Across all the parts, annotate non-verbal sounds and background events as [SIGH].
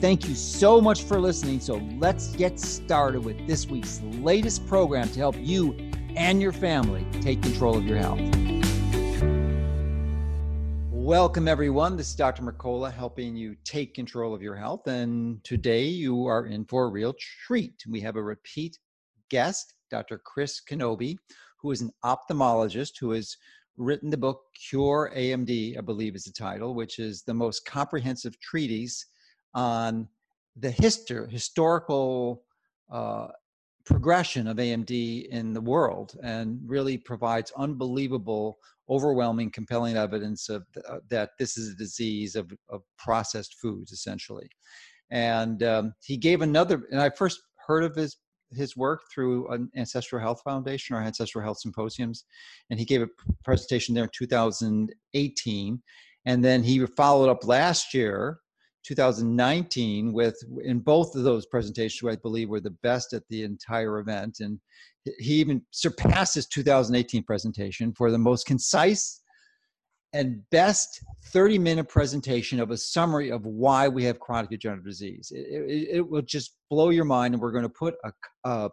Thank you so much for listening. So let's get started with this week's latest program to help you and your family take control of your health. Welcome, everyone. This is Dr. Mercola helping you take control of your health. And today you are in for a real treat. We have a repeat guest, Dr. Chris Knobbe, who is an ophthalmologist who has written the book Cure AMD, I believe is the title, which is the most comprehensive treatise on the history, historical uh, progression of AMD in the world and really provides unbelievable, overwhelming, compelling evidence of uh, that this is a disease of, of processed foods, essentially. And um, he gave another, and I first heard of his his work through an Ancestral Health Foundation or Ancestral Health Symposiums, and he gave a presentation there in 2018. And then he followed up last year 2019 with in both of those presentations who i believe were the best at the entire event. And he even surpassed his 2018 presentation for the most concise and best 30 minute presentation of a summary of why we have chronic degenerative disease. It, it, it will just blow your mind and we're going to put a, a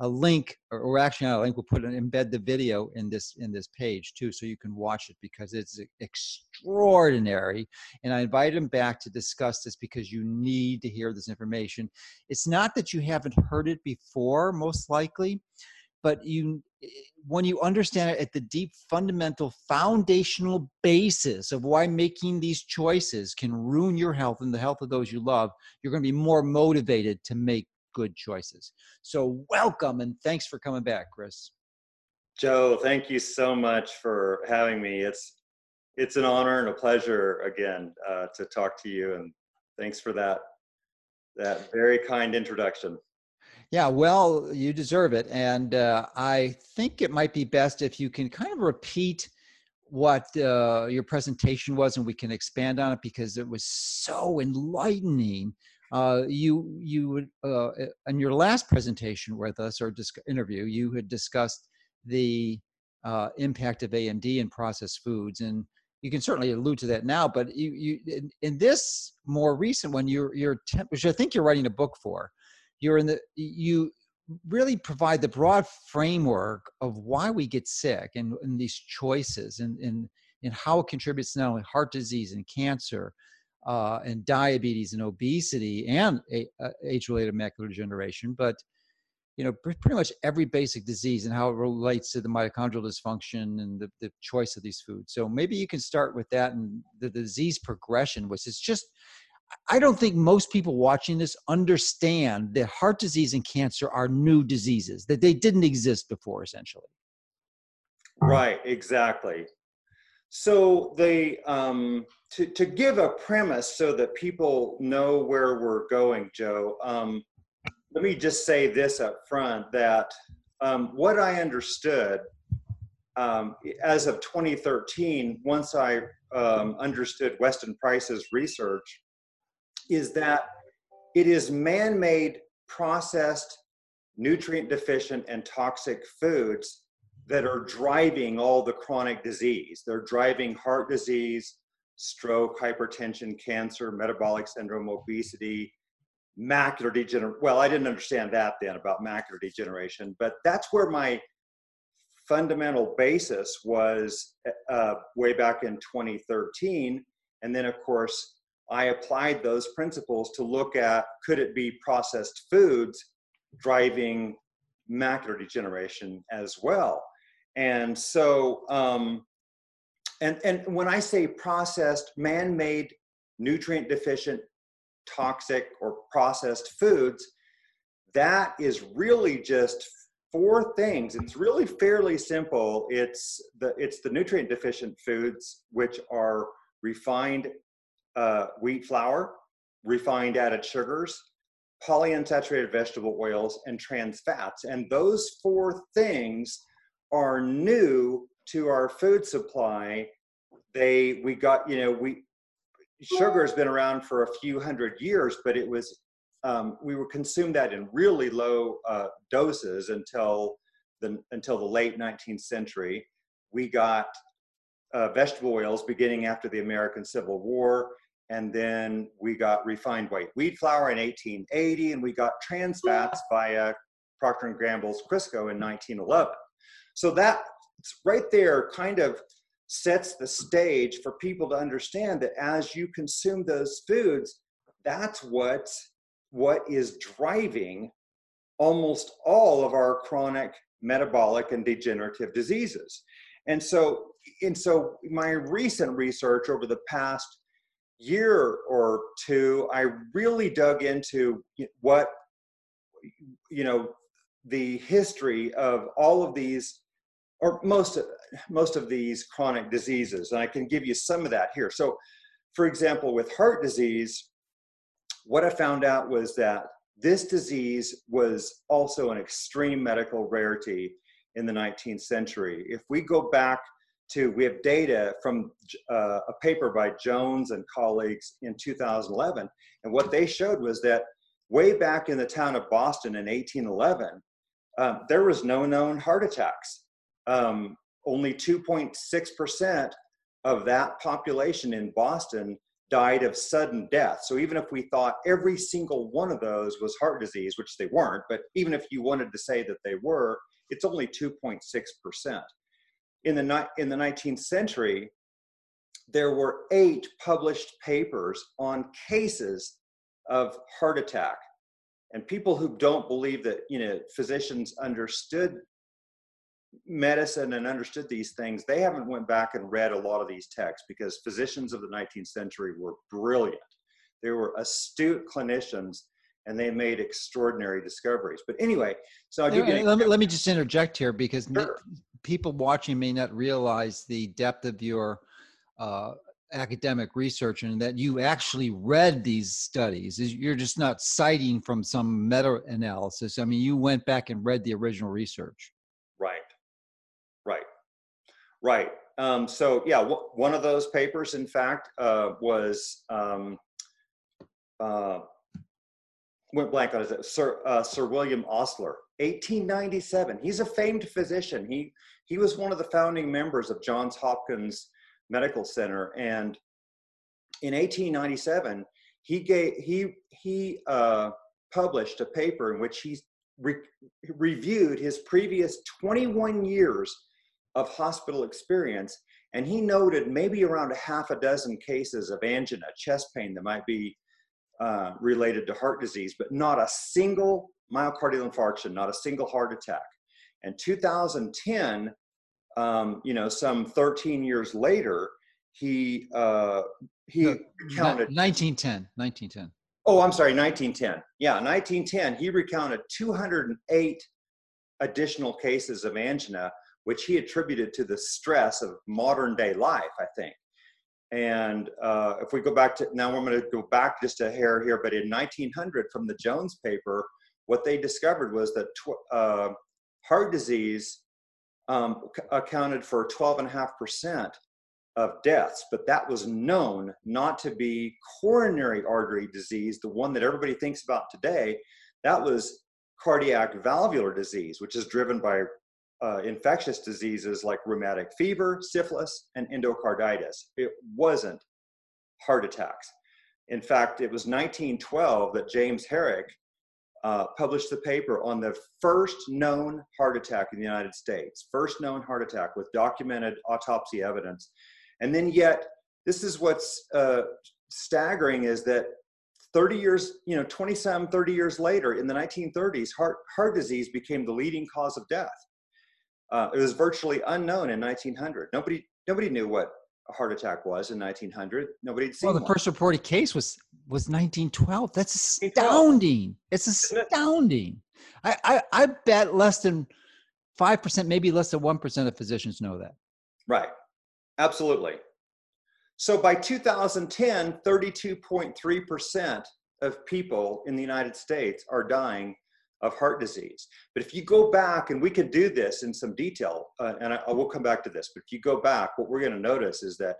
a link or, or actually not a link we'll put an embed the video in this in this page too so you can watch it because it's extraordinary. And i invited him back to discuss this because you need to hear this information. It's not that you haven't heard it before most likely but you eh, when you understand it at the deep fundamental foundational basis of why making these choices can ruin your health and the health of those you love you're going to be more motivated to make good choices. So, welcome and thanks for coming back, Chris. Joe, thank you so much for having me. It's it's an honor and a pleasure again uh, to talk to you, and thanks for that that very kind introduction. Yeah, well, you deserve it, and uh, I think it might be best if you can kind of repeat what uh, your presentation was, and we can expand on it because it was so enlightening uh, you you uh, in your last presentation with us or disc- interview, you had discussed the uh, impact of AMD in processed foods, and you can certainly allude to that now. But you, you in, in this more recent one, you're you're which I think you're writing a book for. You're in the you really provide the broad framework of why we get sick and, and these choices and, and and how it contributes not only heart disease and cancer uh, and diabetes and obesity and uh, age-related macular degeneration, but you know pretty much every basic disease and how it relates to the mitochondrial dysfunction and the, the choice of these foods. So maybe you can start with that and the disease progression, which is just I don't think most people watching this understand that heart disease and cancer are new diseases, that they didn't exist before, essentially. Right, exactly. So they um, to to give a premise so that people know where we're going, Joe. Um, let me just say this up front that um, what I understood um, as of 2013, once I um, understood Weston Price's research, is that it is man-made, processed, nutrient deficient, and toxic foods that are driving all the chronic disease. They're driving heart disease, stroke, hypertension, cancer, metabolic syndrome, obesity, macular degeneration. Well, I didn't understand that then about macular degeneration, but that's where my fundamental basis was uh, way back in 2013. And then, of course, I applied those principles to look at could it be processed foods driving macular degeneration as well. And so, um, and, and when I say processed, man made, nutrient deficient, toxic, or processed foods, that is really just four things. It's really fairly simple. It's the, it's the nutrient deficient foods, which are refined uh, wheat flour, refined added sugars, polyunsaturated vegetable oils, and trans fats. And those four things are new to our food supply. They, we got, you know, we, sugar has been around for a few hundred years, but it was, um, we were consumed that in really low uh, doses until the, until the late 19th century. We got uh, vegetable oils beginning after the American Civil War and then we got refined white wheat flour in 1880 and we got trans fats via uh, procter & gamble's crisco in 1911 so that right there kind of sets the stage for people to understand that as you consume those foods that's what what is driving almost all of our chronic metabolic and degenerative diseases. And so and so my recent research over the past year or two, I really dug into what, you know, the history of all of these, or most of, most of these chronic diseases. And I can give you some of that here. So, for example, with heart disease, what I found out was that this disease was also an extreme medical rarity in the 19th century. If we go back to we have data from uh, a paper by Jones and colleagues in 2011, and what they showed was that way back in the town of Boston in 1811, um, there was no known heart attacks. Um, only 2.6% of that population in Boston died of sudden death. So even if we thought every single one of those was heart disease, which they weren't, but even if you wanted to say that they were, it's only 2.6% in the, in the 19th century, there were eight published papers on cases of heart attack. And people who don't believe that, you know, physicians understood medicine and understood these things, they haven't went back and read a lot of these texts because physicians of the 19th century were brilliant. They were astute clinicians and they made extraordinary discoveries. But anyway, so I'll give you let, me, let me just interject here because sure people watching may not realize the depth of your uh, academic research and that you actually read these studies. You're just not citing from some meta analysis. I mean, you went back and read the original research. Right, right, right. Um, so, yeah, w- one of those papers, in fact, uh, was um, uh, went blank on it. Sir uh, Sir William Osler, 1897. He's a famed physician. He he was one of the founding members of Johns Hopkins Medical Center, and in 1897, he gave he he uh, published a paper in which he re- reviewed his previous 21 years of hospital experience, and he noted maybe around a half a dozen cases of angina, chest pain that might be uh, related to heart disease, but not a single myocardial infarction, not a single heart attack. And 2010, um, you know, some 13 years later, he uh, he no, recounted 1910. 1910. Oh, I'm sorry, 1910. Yeah, 1910. He recounted 208 additional cases of angina, which he attributed to the stress of modern day life. I think. And uh, if we go back to now, I'm going to go back just a hair here, but in 1900, from the Jones paper, what they discovered was that tw- uh, heart disease um, accounted for 12.5% of deaths, but that was known not to be coronary artery disease, the one that everybody thinks about today. That was cardiac valvular disease, which is driven by uh, infectious diseases like rheumatic fever, syphilis, and endocarditis. It wasn't heart attacks. In fact, it was 1912 that James Herrick uh, published the paper on the first known heart attack in the United States, first known heart attack with documented autopsy evidence. And then yet, this is what's uh, staggering is that 30 years, you know, 27, 30 years later, in the 1930s, heart, heart disease became the leading cause of death. Uh, it was virtually unknown in 1900. Nobody, nobody knew what a heart attack was in 1900. Nobody had seen. Well, the one. first reported case was was 1912. That's astounding. It's astounding. I, I I bet less than five percent, maybe less than one percent of physicians know that. Right. Absolutely. So by 2010, 32.3 percent of people in the United States are dying of heart disease. But if you go back, and we can do this in some detail, uh, and I, I will come back to this, but if you go back, what we're going to notice is that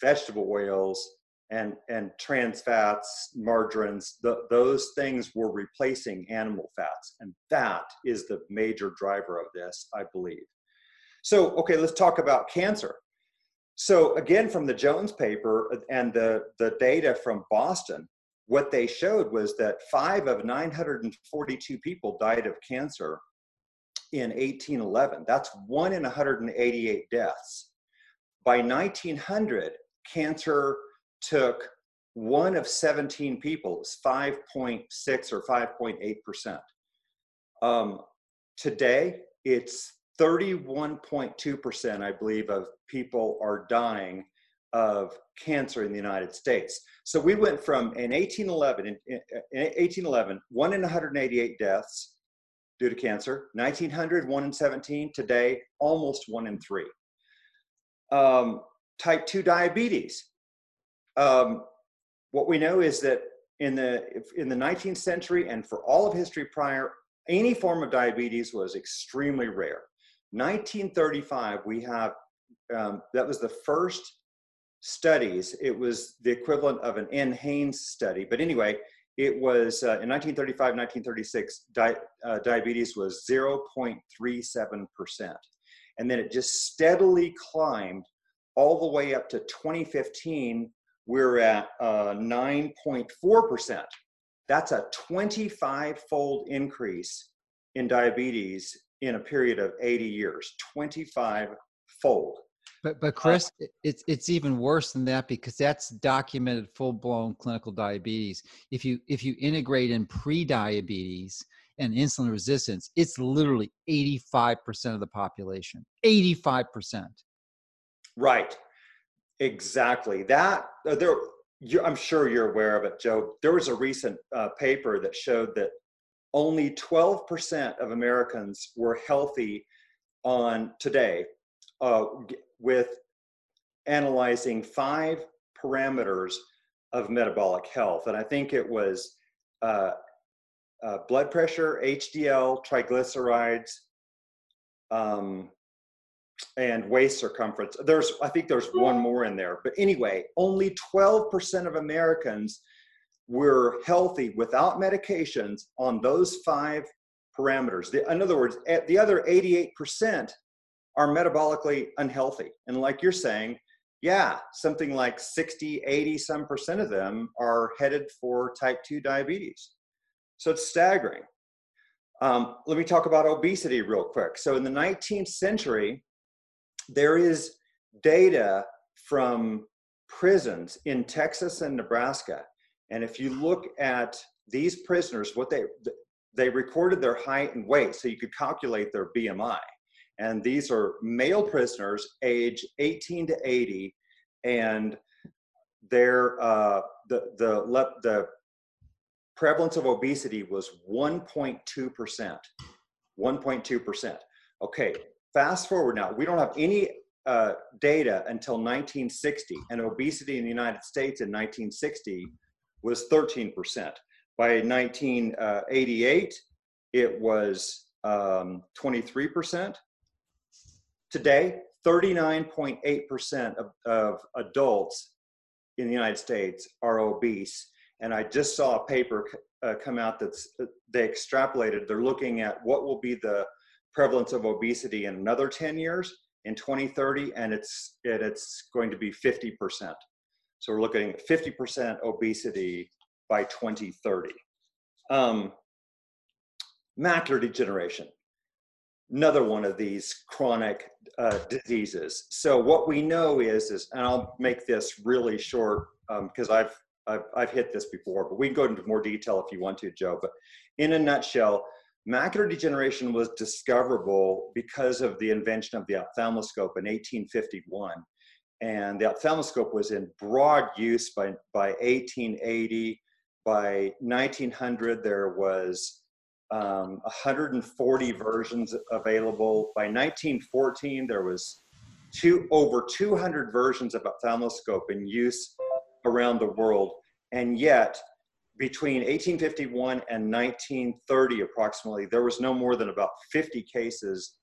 vegetable oils and, and trans fats, margarines, the, those things were replacing animal fats. And that is the major driver of this, I believe. So, okay, let's talk about cancer. So again, from the Jones paper and the, the data from Boston, what they showed was that five of 942 people died of cancer in 1811. That's one in 188 deaths. By 1900, cancer took one of 17 people, it's 5.6 or 5.8%. Um, today, it's 31.2%, I believe, of people are dying of cancer in the United States. So we went from in 1811, in, in 1811, one in 188 deaths due to cancer. 1900, one in 17. Today, almost one in three. Um, type 2 diabetes. Um, what we know is that in the in the 19th century and for all of history prior, any form of diabetes was extremely rare. 1935, we have um, that was the first studies. It was the equivalent of an NHANES study. But anyway, it was uh, in 1935, 1936, di- uh, diabetes was 0.37%. And then it just steadily climbed all the way up to 2015. We're at uh, 9.4%. That's a 25 fold increase in diabetes in a period of 80 years, 25 fold. But but uh, Chris, uh, it's it's even worse than that because that's documented full blown clinical diabetes. If you if you integrate in pre-diabetes and insulin resistance, it's literally 85% of the population. 85%. Right. Exactly. That uh, there I'm sure you're aware of it, Joe. There was a recent uh, paper that showed that only 12% of Americans were healthy on today uh, with analyzing five parameters of metabolic health. And I think it was uh, uh, blood pressure, HDL, triglycerides, um, and waist circumference. There's, I think there's one more in there. But anyway, only 12% of Americans were healthy without medications on those five parameters. The, in other words, the other 88% are metabolically unhealthy. And like you're saying, yeah, something like 60, 80 some percent of them are headed for type 2 diabetes. So it's staggering. Um, let me talk about obesity real quick. So in the 19th century, there is data from prisons in Texas and Nebraska. And if you look at these prisoners, what they they recorded their height and weight, so you could calculate their BMI. And these are male prisoners age 18 to 80, and their uh, the the the prevalence of obesity was 1.2 percent. 1.2 percent. Okay, fast forward now. We don't have any uh, data until 1960, and obesity in the United States in 1960 was 13 percent. By 1988, it was um, 23 percent. Today, 39.8% of, of adults in the United States are obese. And I just saw a paper uh, come out that's uh, they extrapolated. They're looking at what will be the prevalence of obesity in another 10 years in 2030, and it's it, it's going to be 50%. So we're looking at 50% obesity by 2030. Um, macular degeneration another one of these chronic uh, diseases. So what we know is, is, and I'll make this really short because um, I've, I've, I've hit this before, but we can go into more detail if you want to, Joe. But in a nutshell, macular degeneration was discoverable because of the invention of the ophthalmoscope in 1851. And the ophthalmoscope was in broad use by, by 1880. By 1900, there was um, 140 versions available. By 1914, there was two, over 200 versions of ophthalmoscope in use around the world. And yet, between 1851 and 1930, approximately, there was no more than about 50 cases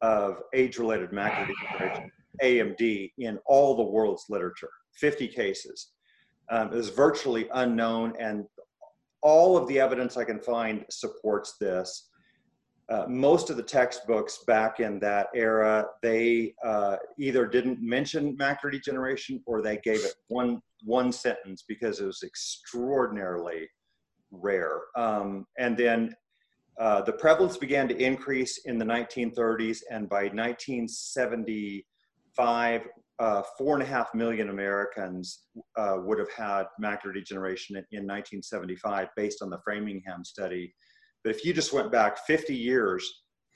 of age-related macular degeneration, AMD, in all the world's literature. 50 cases. Um, it was virtually unknown, and all of the evidence I can find supports this. Uh, most of the textbooks back in that era, they uh, either didn't mention macular degeneration or they gave it one one sentence because it was extraordinarily rare. Um, and then uh, the prevalence began to increase in the 1930s, and by 1975, uh, four and a half million Americans uh, would have had macular degeneration in, in 1975 based on the Framingham study. But if you just went back 50 years,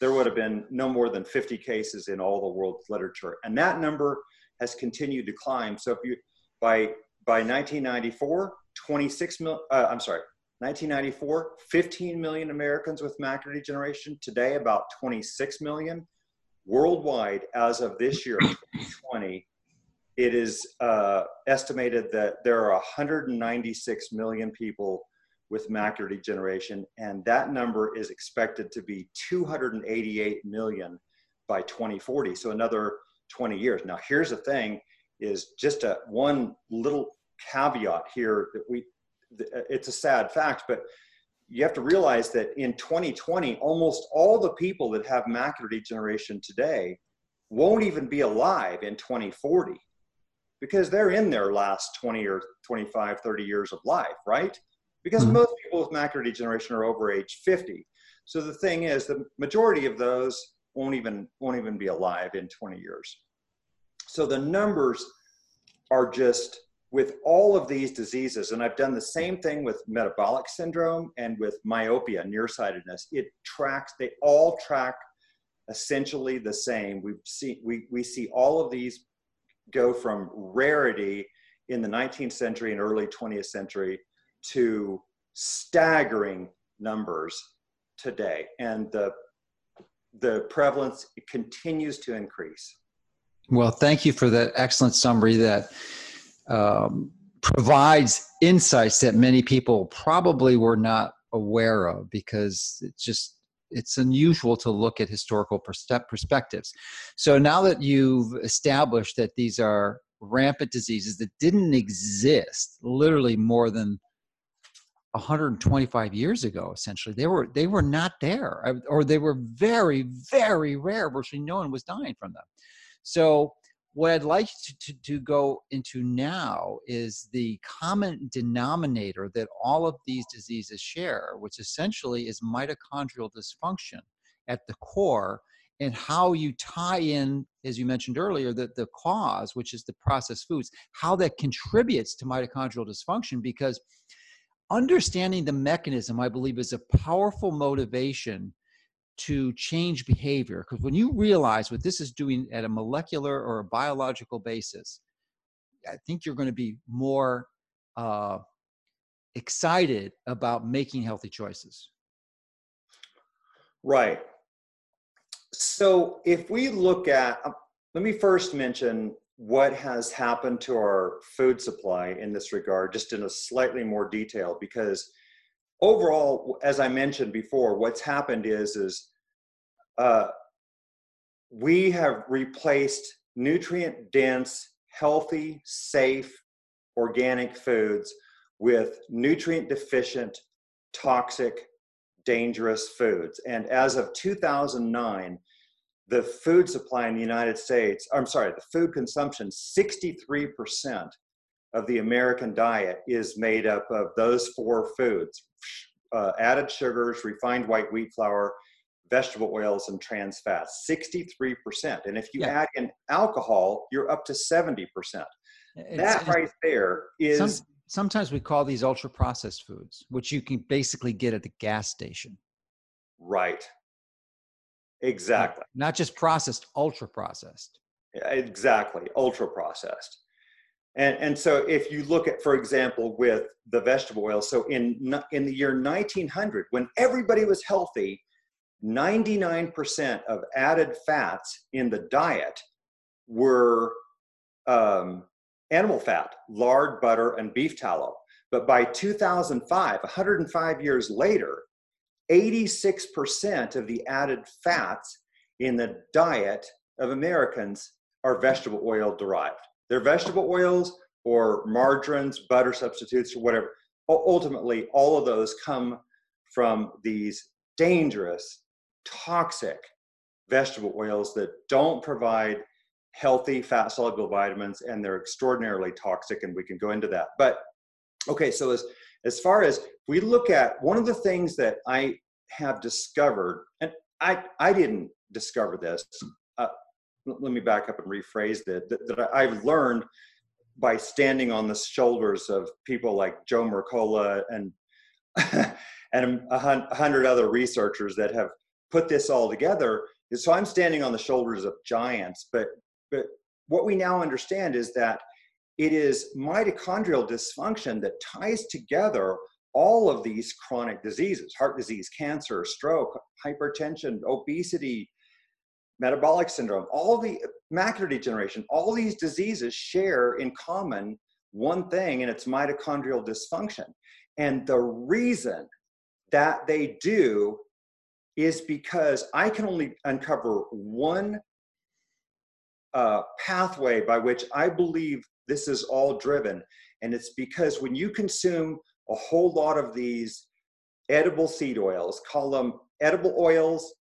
there would have been no more than 50 cases in all the world's literature. And that number has continued to climb. So if you, by, by 1994, 26 mil, uh, I'm sorry, 1994, 15 million Americans with macular degeneration. Today, about 26 million. Worldwide, as of this year, 2020, it is uh, estimated that there are 196 million people with macular degeneration, and that number is expected to be 288 million by 2040. So another 20 years. Now, here's the thing: is just a one little caveat here that we. It's a sad fact, but you have to realize that in 2020, almost all the people that have macular degeneration today won't even be alive in 2040 because they're in their last 20 or 25, 30 years of life, right? Because mm-hmm. most people with macular degeneration are over age 50. So the thing is, the majority of those won't even won't even be alive in 20 years. So the numbers are just with all of these diseases, and I've done the same thing with metabolic syndrome and with myopia, nearsightedness. It tracks; they all track essentially the same. We see we we see all of these go from rarity in the 19th century and early 20th century to staggering numbers today. And the, the prevalence continues to increase. Well, thank you for that excellent summary that um, provides insights that many people probably were not aware of because it's just it's unusual to look at historical perspectives. So now that you've established that these are rampant diseases that didn't exist literally more than 125 years ago essentially they were they were not there or they were very very rare virtually no one was dying from them so what I'd like to, to, to, go into now is the common denominator that all of these diseases share, which essentially is mitochondrial dysfunction at the core, and how you tie in, as you mentioned earlier, that the cause, which is the processed foods, how that contributes to mitochondrial dysfunction, because understanding the mechanism, I believe, is a powerful motivation to change behavior. Because when you realize what this is doing at a molecular or a biological basis, I think you're going to be more uh, excited about making healthy choices. Right. So if we look at, um, let me first mention what has happened to our food supply in this regard, just in a slightly more detail, because overall, as I mentioned before, what's happened is is uh, we have replaced nutrient dense, healthy, safe, organic foods with nutrient deficient, toxic, dangerous foods. And as of 2009, the food supply in the United States, I'm sorry, the food consumption, 63% of the American diet is made up of those four foods uh, added sugars, refined white wheat flour, vegetable oils, and trans fats 63%. And if you yeah. add in alcohol, you're up to 70%. It's, that right there is. Some, sometimes we call these ultra processed foods, which you can basically get at the gas station. Right. Exactly. Not just processed, ultra processed. Exactly, ultra processed. And, and so if you look at, for example, with the vegetable oil, so in, in the year 1900, when everybody was healthy, 99% of added fats in the diet were um, animal fat, lard, butter, and beef tallow. But by 2005, 105 years later, 86% of the added fats in the diet of Americans are vegetable oil derived. They're vegetable oils or margarines, butter substitutes, or whatever. Ultimately, all of those come from these dangerous, toxic vegetable oils that don't provide healthy fat soluble vitamins and they're extraordinarily toxic and we can go into that but okay so as as far as we look at one of the things that i have discovered and i i didn't discover this uh, let me back up and rephrase that, that that i've learned by standing on the shoulders of people like joe mercola and [LAUGHS] and a hundred other researchers that have put this all together. So i'm standing on the shoulders of giants but but what we now understand is that it is mitochondrial dysfunction that ties together all of these chronic diseases heart disease, cancer, stroke, hypertension, obesity, metabolic syndrome, all the macular degeneration, all these diseases share in common one thing, and it's mitochondrial dysfunction. And the reason that they do is because I can only uncover one uh, pathway by which I believe this is all driven. And it's because when you consume a whole lot of these edible seed oils, call them edible oils,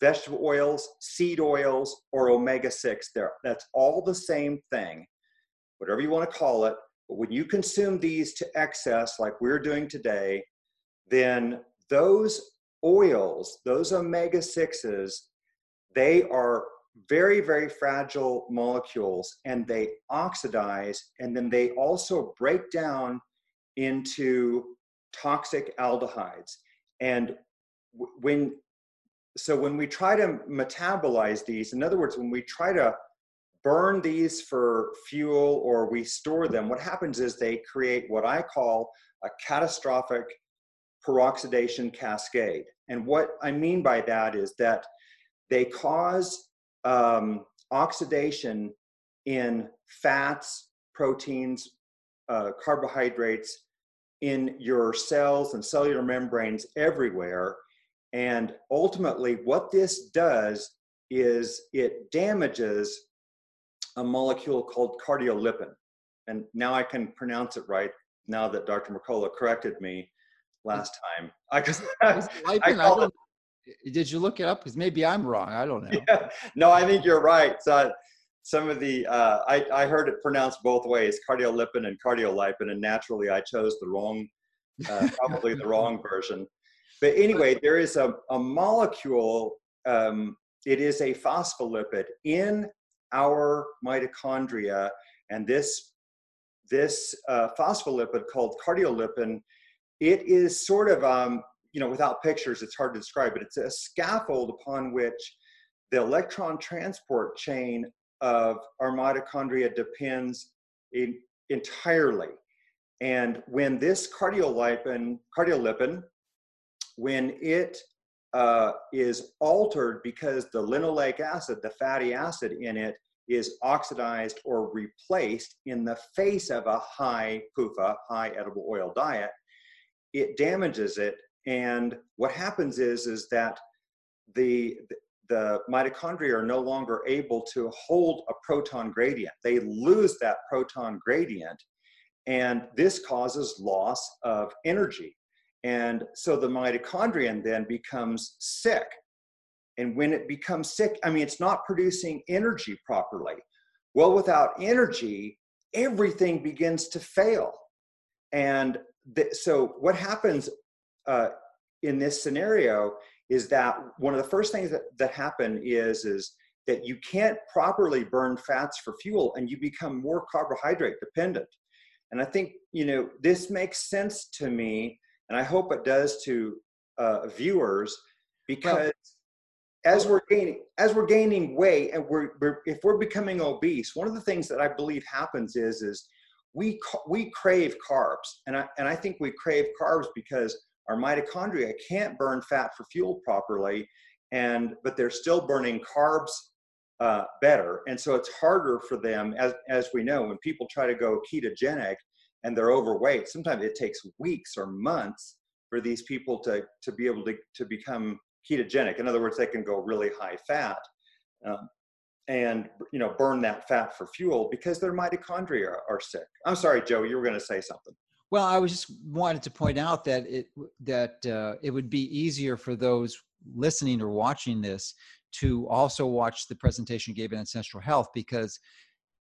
vegetable oils, seed oils, or omega 6, there, that's all the same thing, whatever you want to call it. But when you consume these to excess, like we're doing today, then those oils, those omega 6s, they are very, very fragile molecules and they oxidize and then they also break down into toxic aldehydes. And when, so when we try to metabolize these, in other words, when we try to burn these for fuel or we store them, what happens is they create what I call a catastrophic peroxidation cascade. And what I mean by that is that they cause um, oxidation in fats, proteins, uh, carbohydrates in your cells and cellular membranes everywhere. And ultimately, what this does is it damages a molecule called cardiolipin. And now I can pronounce it right now that Dr. Mercola corrected me last time. [LAUGHS] [LAUGHS] I, I, I it did you look it up? Because maybe I'm wrong. I don't [LAUGHS] know. Yeah. No, I think you're right. So some of the uh, I, I heard it pronounced both ways, cardiolipin and cardiolipin, and naturally I chose the wrong, uh, probably the wrong version. But anyway, there is a, a molecule. Um, it is a phospholipid in our mitochondria, and this this uh, phospholipid called cardiolipin, it is sort of um, you know, without pictures, it's hard to describe, but it's a scaffold upon which the electron transport chain of our mitochondria depends in, entirely. And when this cardiolipin, cardiolipin when it uh, is altered because the linoleic acid, the fatty acid in it, is oxidized or replaced in the face of a high PUFA, high edible oil diet, it damages it and what happens is, is that the, the mitochondria are no longer able to hold a proton gradient. They lose that proton gradient, and this causes loss of energy. And so the mitochondrion then becomes sick. And when it becomes sick, I mean, it's not producing energy properly. Well, without energy, everything begins to fail. And th- so what happens uh, in this scenario is that one of the first things that, that happen is is that you can't properly burn fats for fuel and you become more carbohydrate dependent and i think you know this makes sense to me and i hope it does to uh, viewers because well, as we're gaining as we're gaining weight and we're, we're, if we're becoming obese one of the things that i believe happens is is we we crave carbs. And i and i think we crave carbs because our mitochondria can't burn fat for fuel properly, and but they're still burning carbs uh, better, and so it's harder for them, as as we know, when people try to go ketogenic and they're overweight, sometimes it takes weeks or months for these people to, to be able to, to become ketogenic. In other words, they can go really high fat um, and you know burn that fat for fuel because their mitochondria are sick. I'm sorry, Joe, you were going to say something. Well, I was just wanted to point out that it that uh, it would be easier for those listening or watching this to also watch the presentation you gave in Ancestral Health because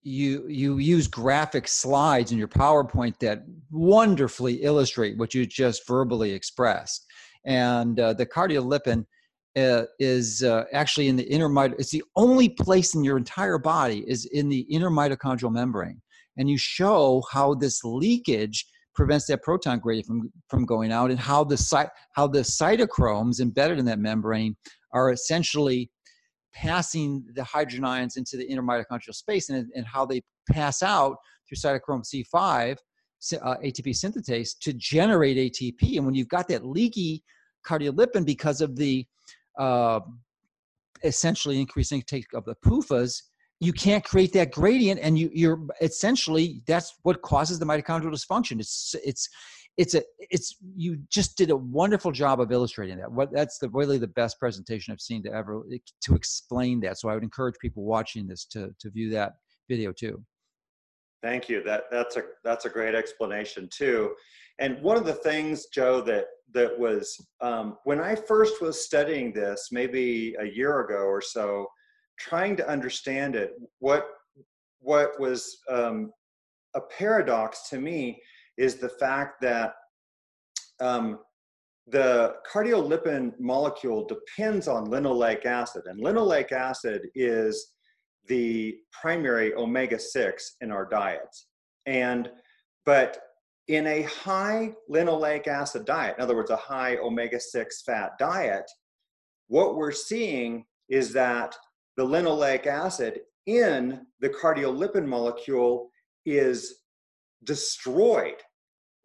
you you use graphic slides in your PowerPoint that wonderfully illustrate what you just verbally expressed. And uh, the cardiolipin uh, is uh, actually in the inner mitochondrial. It's the only place in your entire body is in the inner mitochondrial membrane. And you show how this leakage prevents that proton gradient from, from going out and how the, cy- how the cytochromes embedded in that membrane are essentially passing the hydrogen ions into the inner mitochondrial space and, and how they pass out through cytochrome C5, uh, ATP synthetase, to generate ATP. And when you've got that leaky cardiolipin because of the uh, essentially increasing intake of the PUFAs, you can't create that gradient and you, you're essentially that's what causes the mitochondrial dysfunction it's it's it's a it's you just did a wonderful job of illustrating that. What that's the really the best presentation i've seen to ever to explain that. So i would encourage people watching this to to view that video too. Thank you. That that's a that's a great explanation too. And one of the things joe that that was um, when i first was studying this maybe a year ago or so trying to understand it what what was um, a paradox to me is the fact that um, the cardiolipin molecule depends on linoleic acid, and linoleic acid is the primary omega-6 in our diets. And but in a high linoleic acid diet, in other words, a high omega-6 fat diet, what we're seeing is that the linoleic acid in the cardiolipin molecule is destroyed.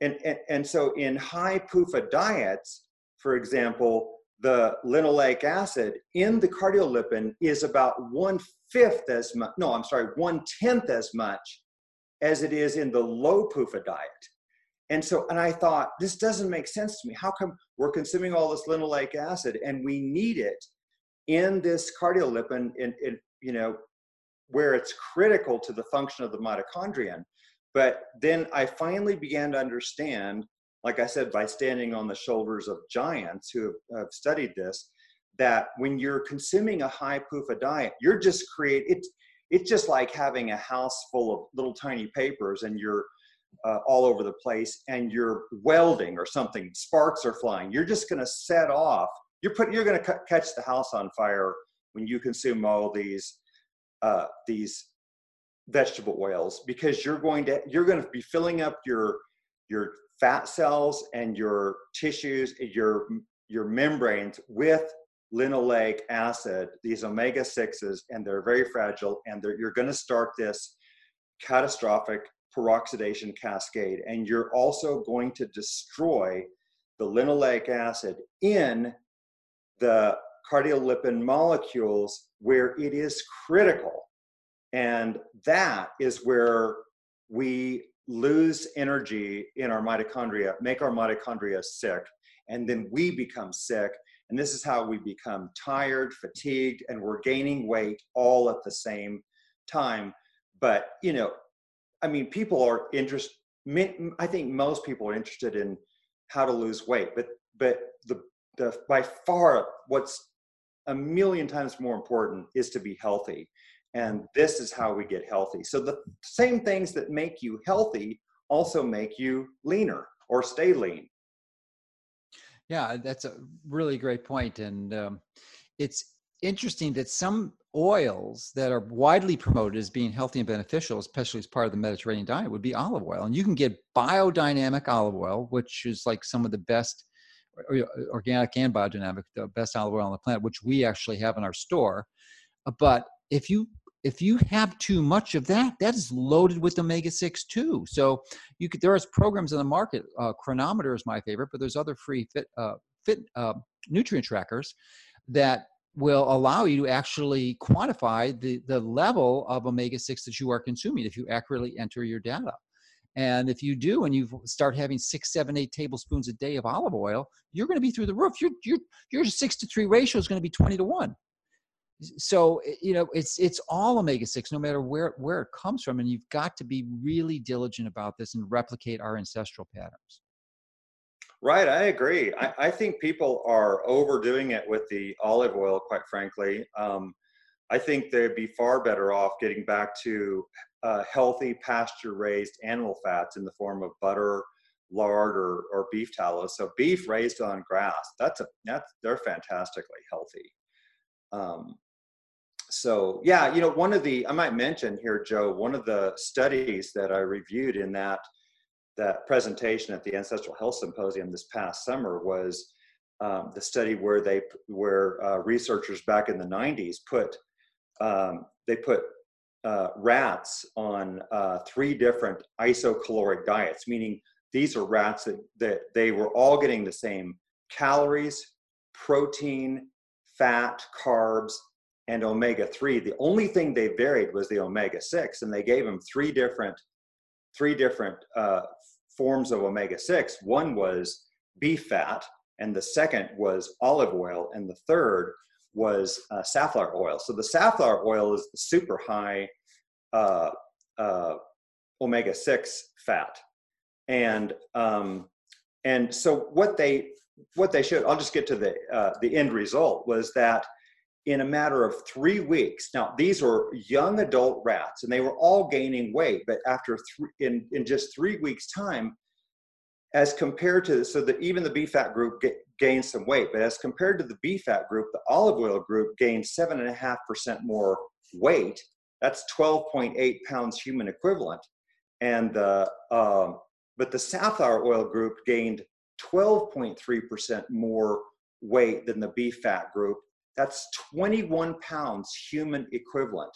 And, and, and so in high PUFA diets, for example, the linoleic acid in the cardiolipin is about one fifth as much, no, I'm sorry, one tenth as much as it is in the low PUFA diet. And so, and I thought, this doesn't make sense to me. How come we're consuming all this linoleic acid and we need it in this cardiolipin, in, in you know, where it's critical to the function of the mitochondrion? But then I finally began to understand, like I said, by standing on the shoulders of giants who have, studied this, that when you're consuming a high PUFA diet, you're just create it. It's just like having a house full of little tiny papers, and you're uh, all over the place, and you're welding or something. Sparks are flying. You're just going to set off. You're put. You're going to catch the house on fire when you consume all these uh, these vegetable oils because you're going to you're going to be filling up your your fat cells and your tissues your your membranes with linoleic acid these omega 6s and they're very fragile and you're going to start this catastrophic peroxidation cascade. And you're also going to destroy the linoleic acid in the cardiolipin molecules where it is critical and that is where we lose energy in our mitochondria, make our mitochondria sick, and then we become sick. And this is how we become tired, fatigued, and we're gaining weight all at the same time. But, you know, I mean, people are interested, I think most people are interested in how to lose weight, but, but the, the, by far what's a million times more important is to be healthy. And this is how we get healthy. So the same things that make you healthy also make you leaner or stay lean. Yeah, that's a really great point. And um, it's interesting that some oils that are widely promoted as being healthy and beneficial, especially as part of the Mediterranean diet, would be olive oil. And you can get biodynamic olive oil, which is like some of the best organic and biodynamic, the best olive oil on the planet, which we actually have in our store. But if you if you have too much of that, that is loaded with omega six too. So you could there's programs in the market. Uh, Cronometer is my favorite, but there's other free fit uh, fit uh, nutrient trackers that will allow you to actually quantify the the level of omega six that you are consuming if you accurately enter your data. And if you do, and you start having six, seven, eight tablespoons a day of olive oil, you're going to be through the roof. Your your your six to three ratio is going to be twenty to one. So you know it's it's all omega six, no matter where where it comes from, and you've got to be really diligent about this and replicate our ancestral patterns. Right, I agree. I, I think people are overdoing it with the olive oil, quite frankly. Um, I think they'd be far better off getting back to uh, healthy pasture raised animal fats in the form of butter, lard, or, or beef tallow. So beef raised on grass, that's a that's they're fantastically healthy. Um, so yeah, you know, one of the I might mention here, Joe, one of the studies that I reviewed in that that presentation at the Ancestral Health Symposium this past summer was um, the study where they where uh, researchers back in the 90s put um, they put uh, rats on uh, three different isocaloric diets, meaning these are rats that, that they were all getting the same calories, protein, fat, carbs, and omega 3. The only thing they varied was the omega 6, and they gave them three different three different uh, forms of omega 6. One was beef fat, and the second was olive oil, and the third was uh, safflower oil. So the safflower oil is the super high uh, uh, omega six fat, and um, and so what they what they showed. I'll just get to the uh, the end result was that in a matter of three weeks. Now these were young adult rats, and they were all gaining weight, but after three in in just three weeks time as compared to so that even the BFAT group get, gained some weight, but as compared to the BFAT group, the olive oil group gained seven and a half percent more weight. That's 12.8 pounds human equivalent, and the um, but the safflower oil group gained 12.3 percent more weight than the BFAT group. That's 21 pounds human equivalent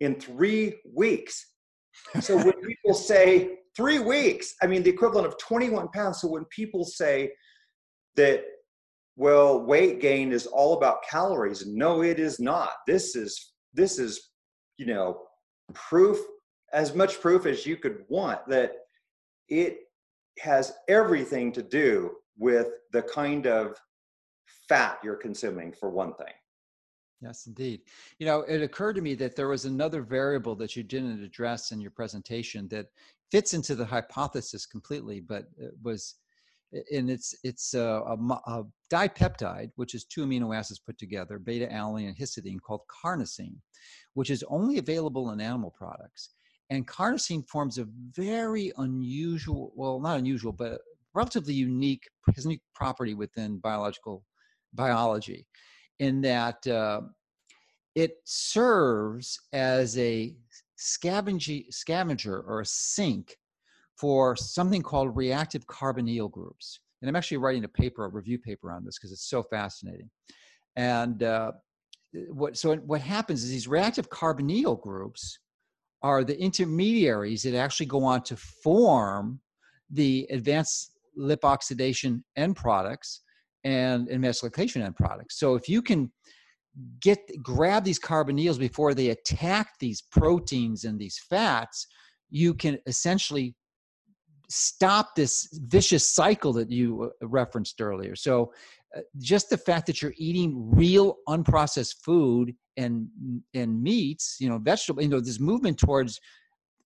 in three weeks. So when [LAUGHS] people say three weeks. I mean, the equivalent of 21 pounds. So when people say that, well, weight gain is all about calories, no, it is not. This is this is, you know, proof as much proof as you could want that it has everything to do with the kind of fat you're consuming for one thing. Yes, indeed. You know, it occurred to me that there was another variable that you didn't address in your presentation that fits into the hypothesis completely, but it was, and it's it's uh, a, a, a dipeptide, which is two amino acids put together, beta alanine and histidine, called carnosine, which is only available in animal products. And carnosine forms a very unusual, well, not unusual, but relatively unique, unique property within biological biology in that uh, it serves as a scavenger or a sink for something called reactive carbonyl groups. And I'm actually writing a paper, a review paper on this because it's so fascinating. And uh, what so what happens is these reactive carbonyl groups are the intermediaries that actually go on to form the advanced lipoxidation end products and emasculation end products. So if you can get grab these carbonyls before they attack these proteins and these fats, you can essentially stop this vicious cycle that you uh, referenced earlier. So uh, just the fact that you're eating real unprocessed food and and meats, you know, vegetable, you know, this movement towards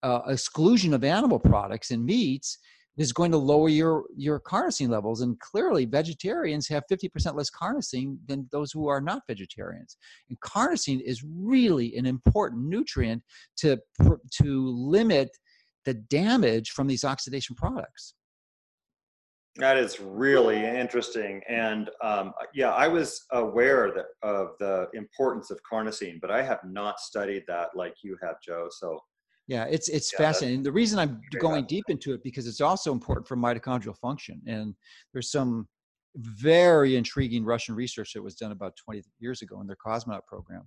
uh, exclusion of animal products and meats is going to lower your your carnosine levels. And clearly vegetarians have 50% less carnosine than those who are not vegetarians. And carnosine is really an important nutrient to to limit the damage from these oxidation products. That is really interesting. And um, yeah i was aware that, of the importance of carnosine but i have not studied that like you have joe. So yeah, it's it's yeah, fascinating. The reason I'm going deep into it because it's also important for mitochondrial function. And there's some very intriguing Russian research that was done about 20 years ago in their cosmonaut program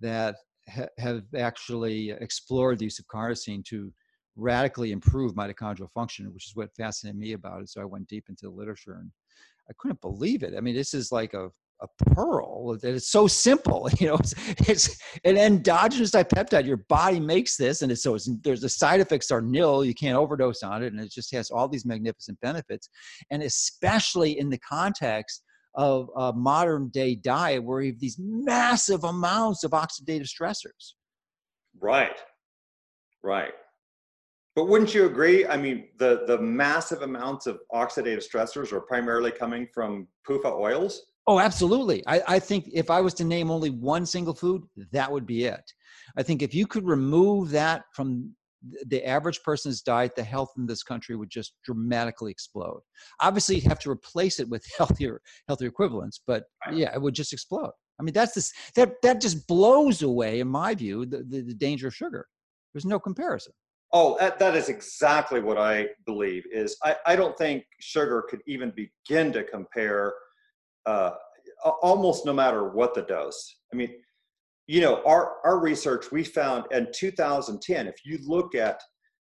that ha- have actually explored the use of carnosine to radically improve mitochondrial function, which is what fascinated me about it. So I went deep into the literature and I couldn't believe it. I mean, this is like a, a pearl that it's so simple [LAUGHS] you know it's, it's an endogenous dipeptide your body makes this and it's so it's, there's the side effects are nil you can't overdose on it and it just has all these magnificent benefits and especially in the context of a modern day diet where you have these massive amounts of oxidative stressors right right but wouldn't you agree? I mean, the the massive amounts of oxidative stressors are primarily coming from PUFA oils. Oh, absolutely. I, I think if I was to name only one single food, that would be it. I think if you could remove that from the average person's diet, the health in this country would just dramatically explode. Obviously, you'd have to replace it with [LAUGHS] healthier, healthier equivalents, but yeah, it would just explode. I mean, that's this that that just blows away, in my view, the, the, the danger of sugar. There's no comparison. Oh, that, that is exactly what I believe. Is I, I don't think sugar could even begin to compare, uh, almost no matter what the dose. I mean, you know, our our research we found in 2010. If you look at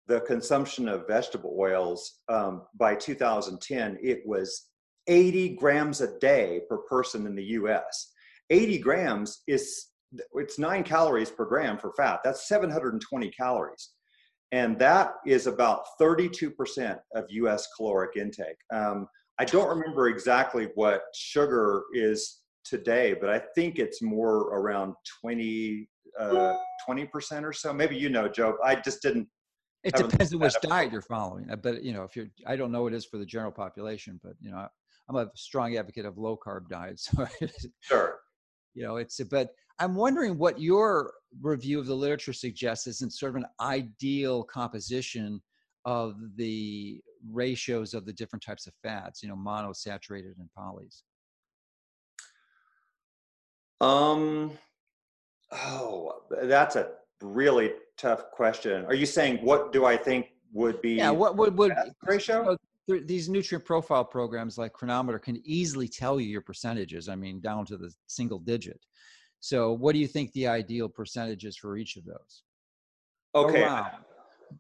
the consumption of vegetable oils um, by 2010, it was 80 grams a day per person in the U.S. 80 grams is it's nine calories per gram for fat. That's 720 calories and that is about 32% of US caloric intake. Um, I don't remember exactly what sugar is today, but I think it's more around 20, uh, 20% or so. Maybe you know, Joe. I just didn't. It depends on which diet you're following. Uh, but, you know, if you're, I don't know what it is for the general population, but, you know, I'm a strong advocate of low carb diets. [LAUGHS] So sure. You know, it's, but I'm wondering what your review of the literature suggests is in sort of an ideal composition of the ratios of the different types of fats, you know, monosaturated and polys. Um, oh, that's a really tough question. Are you saying what do I think would be? Yeah, what would would ratio? You know, these nutrient profile programs like Cronometer can easily tell you your percentages. I mean, down to the single digit. So, what do you think the ideal percentage is for each of those? Okay.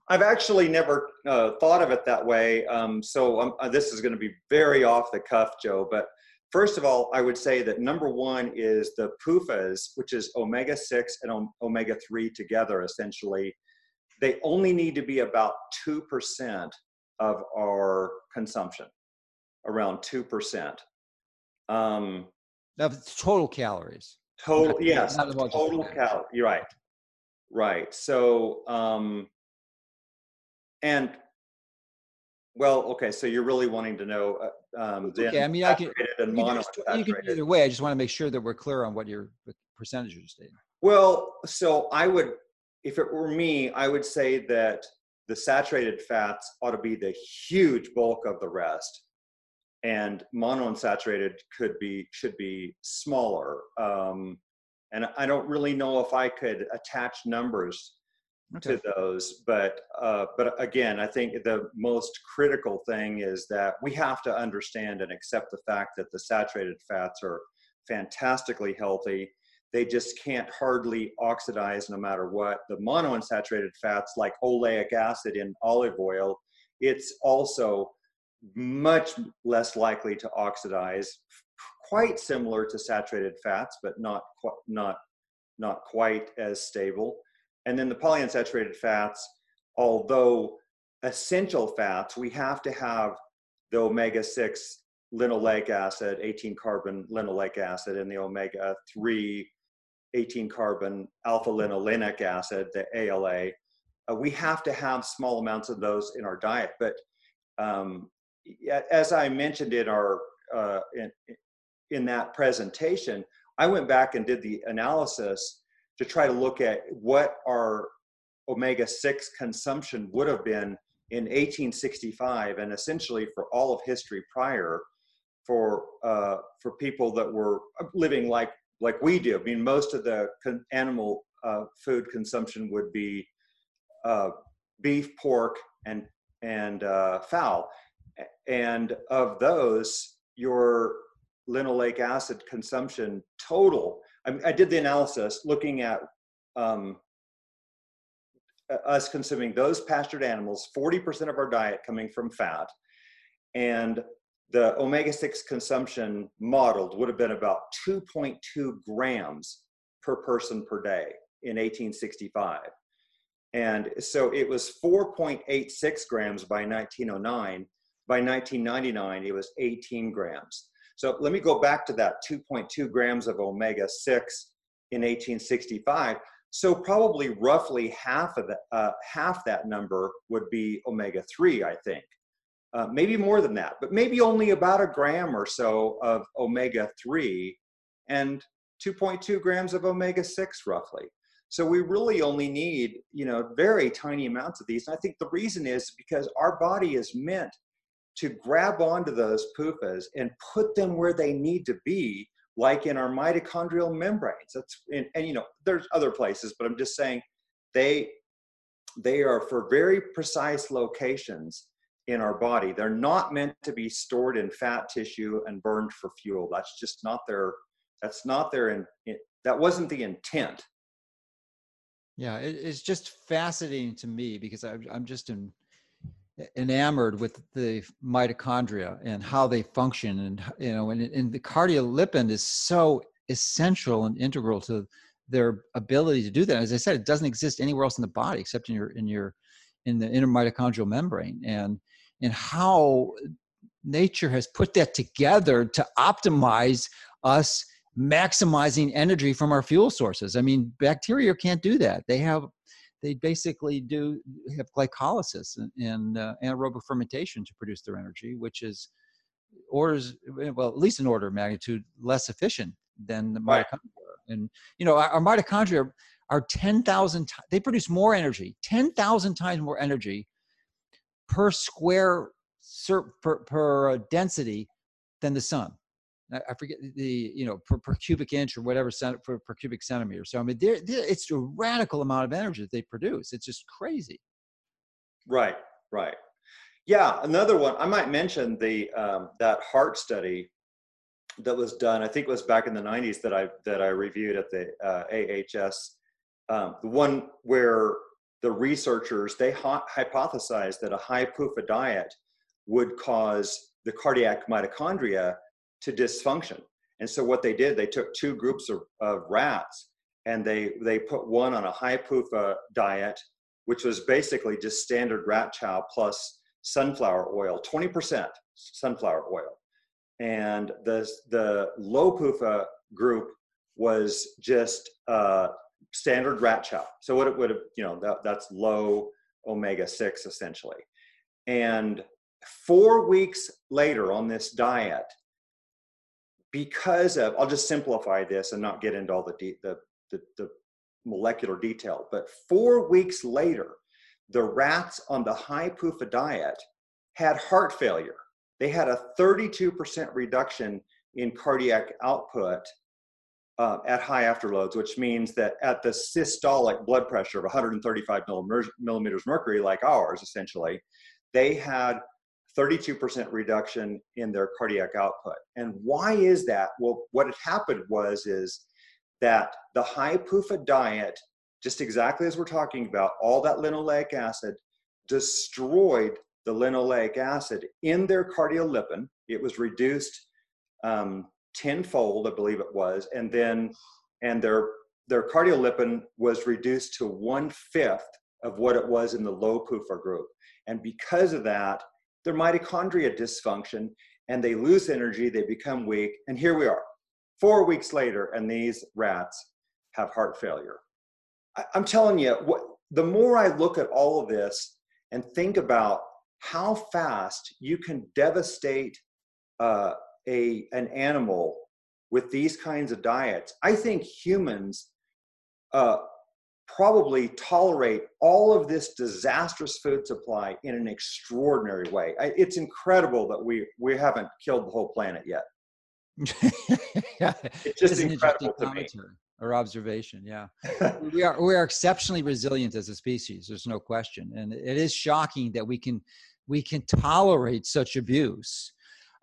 I've actually never uh, thought of it that way. Um, so um, uh, this is going to be very off the cuff, Joe. But first of all, I would say that number one is the PUFAs, which is omega 6 and omega 3 together, essentially. They only need to be about 2% of our consumption, around 2%. Um, of total calories. Total, yes, total calorie. You're right, right. So, um, and well, okay. So you're really wanting to know. Uh, um, okay, I mean, I can. You, just, you can either way. I just want to make sure that we're clear on what your percentages are stating. Well, so I would, if it were me, I would say that the saturated fats ought to be the huge bulk of the rest and monounsaturated could be should be smaller. Um, and I don't really know if I could attach numbers okay. to those, but uh, but again, I think the most critical thing is that we have to understand and accept the fact that the saturated fats are fantastically healthy. They just can't hardly oxidize no matter what. The monounsaturated fats, like oleic acid in olive oil, it's also much less likely to oxidize, quite similar to saturated fats, but not not, not quite as stable. And then the polyunsaturated fats, although essential fats, we have to have the omega-6 linoleic acid, 18 carbon linoleic acid, and the omega-3 18 carbon alpha linolenic acid, the ALA. Uh, we have to have small amounts of those in our diet, but um, as I mentioned in our uh, in, in that presentation, I went back and did the analysis to try to look at what our omega-6 consumption would have been in 1865 and essentially for all of history prior for uh, for people that were living like like we do. I mean, most of the con- animal uh, food consumption would be uh, beef, pork, and and uh, fowl and of those, your linoleic acid consumption total, I, I did the analysis looking at um, us consuming those pastured animals, 40% of our diet coming from fat, and the omega 6 consumption modeled would have been about 2.2 grams per person per day in 1865. And so it was 4.86 grams by 1909. By 1999, it was 18 grams. So let me go back to that 2.2 grams of omega 6 in 1865. So probably roughly half of the, uh, half that number would be omega 3, I think. Uh, maybe more than that, but maybe only about a gram or so of omega 3 and 2.2 grams of omega 6 roughly. So we really only need, you know, very tiny amounts of these. And I think the reason is because our body is meant to grab onto those PUFAs and put them where they need to be, like in our mitochondrial membranes. That's and, and you know, there's other places, but I'm just saying they they are for very precise locations in our body. They're not meant to be stored in fat tissue and burned for fuel. That's just not their that's not their in, that wasn't the intent yeah, it, it's just fascinating to me because I'm, I'm just in, enamored with the mitochondria and how they function, and you know, and, and the cardiolipin is so essential and integral to their ability to do that. As I said, it doesn't exist anywhere else in the body except in your in your in the inner mitochondrial membrane, and and how nature has put that together to optimize us maximizing energy from our fuel sources. I mean, bacteria can't do that. They have they basically do have glycolysis and, and uh, anaerobic fermentation to produce their energy, which is orders well at least an order of magnitude less efficient than the right. mitochondria. And you know, our, our mitochondria are ten thousand. They produce more energy, ten thousand times more energy per square per, per density than the sun. I forget the you know per, per cubic inch or whatever cent, per, per cubic centimeter. So I mean, they're, they're, it's a radical amount of energy that they produce. It's just crazy. Right, right. Yeah, another one I might mention the um, that heart study that was done. I think it was back in the '90s that I that I reviewed at the uh, AHS. Um, the one where the researchers they hypothesized that a high PUFA diet would cause the cardiac mitochondria to dysfunction. And so what they did, they took two groups of, of rats and they they put one on a high PUFA diet, which was basically just standard rat chow plus sunflower oil, 20% sunflower oil. And the the low PUFA group was just uh, standard rat chow. So what it would have, you know, that, that's low omega 6 essentially. And four weeks later on this diet, because of i'll just simplify this and not get into all the, de- the, the, the molecular detail but four weeks later the rats on the high PUFA diet had heart failure. They had a 32% reduction in cardiac output uh, at high afterloads, which means that at the systolic blood pressure of 135 millimeters mercury, like ours essentially, they had 32% reduction in their cardiac output. And why is that? Well, what had happened was is that the high PUFA diet, just exactly as we're talking about, all that linoleic acid destroyed the linoleic acid in their cardiolipin. It was reduced um, tenfold, I believe it was, and then and their their cardiolipin was reduced to one fifth of what it was in the low PUFA group. And because of that, their mitochondria dysfunction and they lose energy, they become weak, and here we are, four weeks later, and these rats have heart failure. I, am telling you, what, the more I look at all of this and think about how fast you can devastate uh, a, an animal with these kinds of diets, I think humans uh, probably tolerate all of this disastrous food supply in an extraordinary way. I, it's incredible that we we haven't killed the whole planet yet. yeah, [LAUGHS] it's just it incredible to me. Or observation, yeah. [LAUGHS] we are we are exceptionally resilient as a species. There's no question, and it is shocking that we can we can tolerate such abuse.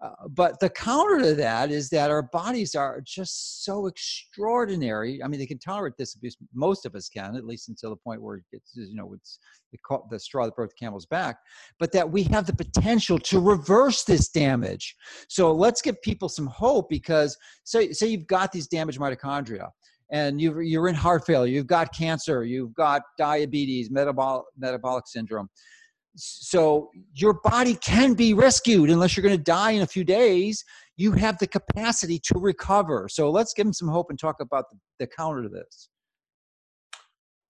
Uh, but the counter to that is that our bodies are just so extraordinary. I mean, they can tolerate this abuse. Most of us can, at least until the point where it's, you know, it's the, the straw that broke the camel's back. But that we have the potential to reverse this damage. So let's give people some hope because say, say you've got these damaged mitochondria and you you're in heart failure, you've got cancer, you've got diabetes, metabolic, metabolic syndrome so your body can be rescued unless you're going to die in a few days. You have the capacity to recover. So let's give them some hope and talk about the, the counter to this.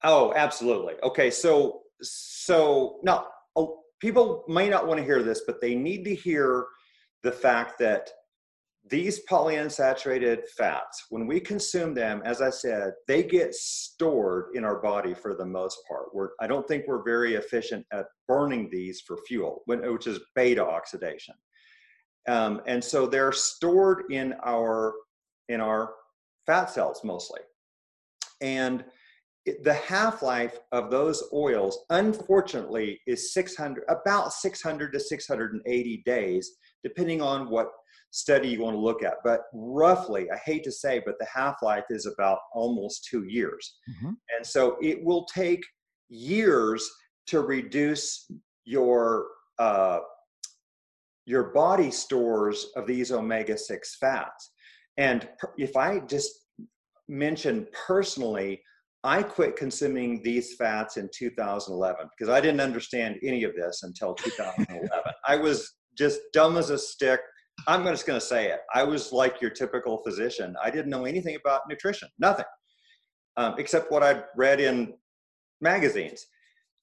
Oh absolutely. Okay so so now oh, people may not want to hear this but they need to hear the fact that these polyunsaturated fats, when we consume them, as I said, they get stored in our body for the most part. We're, I don't think we're very efficient at burning these for fuel, which is beta oxidation. Um, and so they're stored in our in our fat cells mostly. And it, the half-life of those oils, unfortunately, is 600 about 600 to 680 days, depending on what study you want to look at. But roughly, I hate to say, but the half life is about almost two years. Mm-hmm. And so it will take years to reduce your uh, your body stores of these omega 6 fats. And if I just mention personally, I quit consuming these fats in 2011 because I didn't understand any of this until [LAUGHS] 2011. I was just dumb as a stick, I'm just going to say it. I was like your typical physician. I didn't know anything about nutrition, nothing, um, except what I'd read in magazines.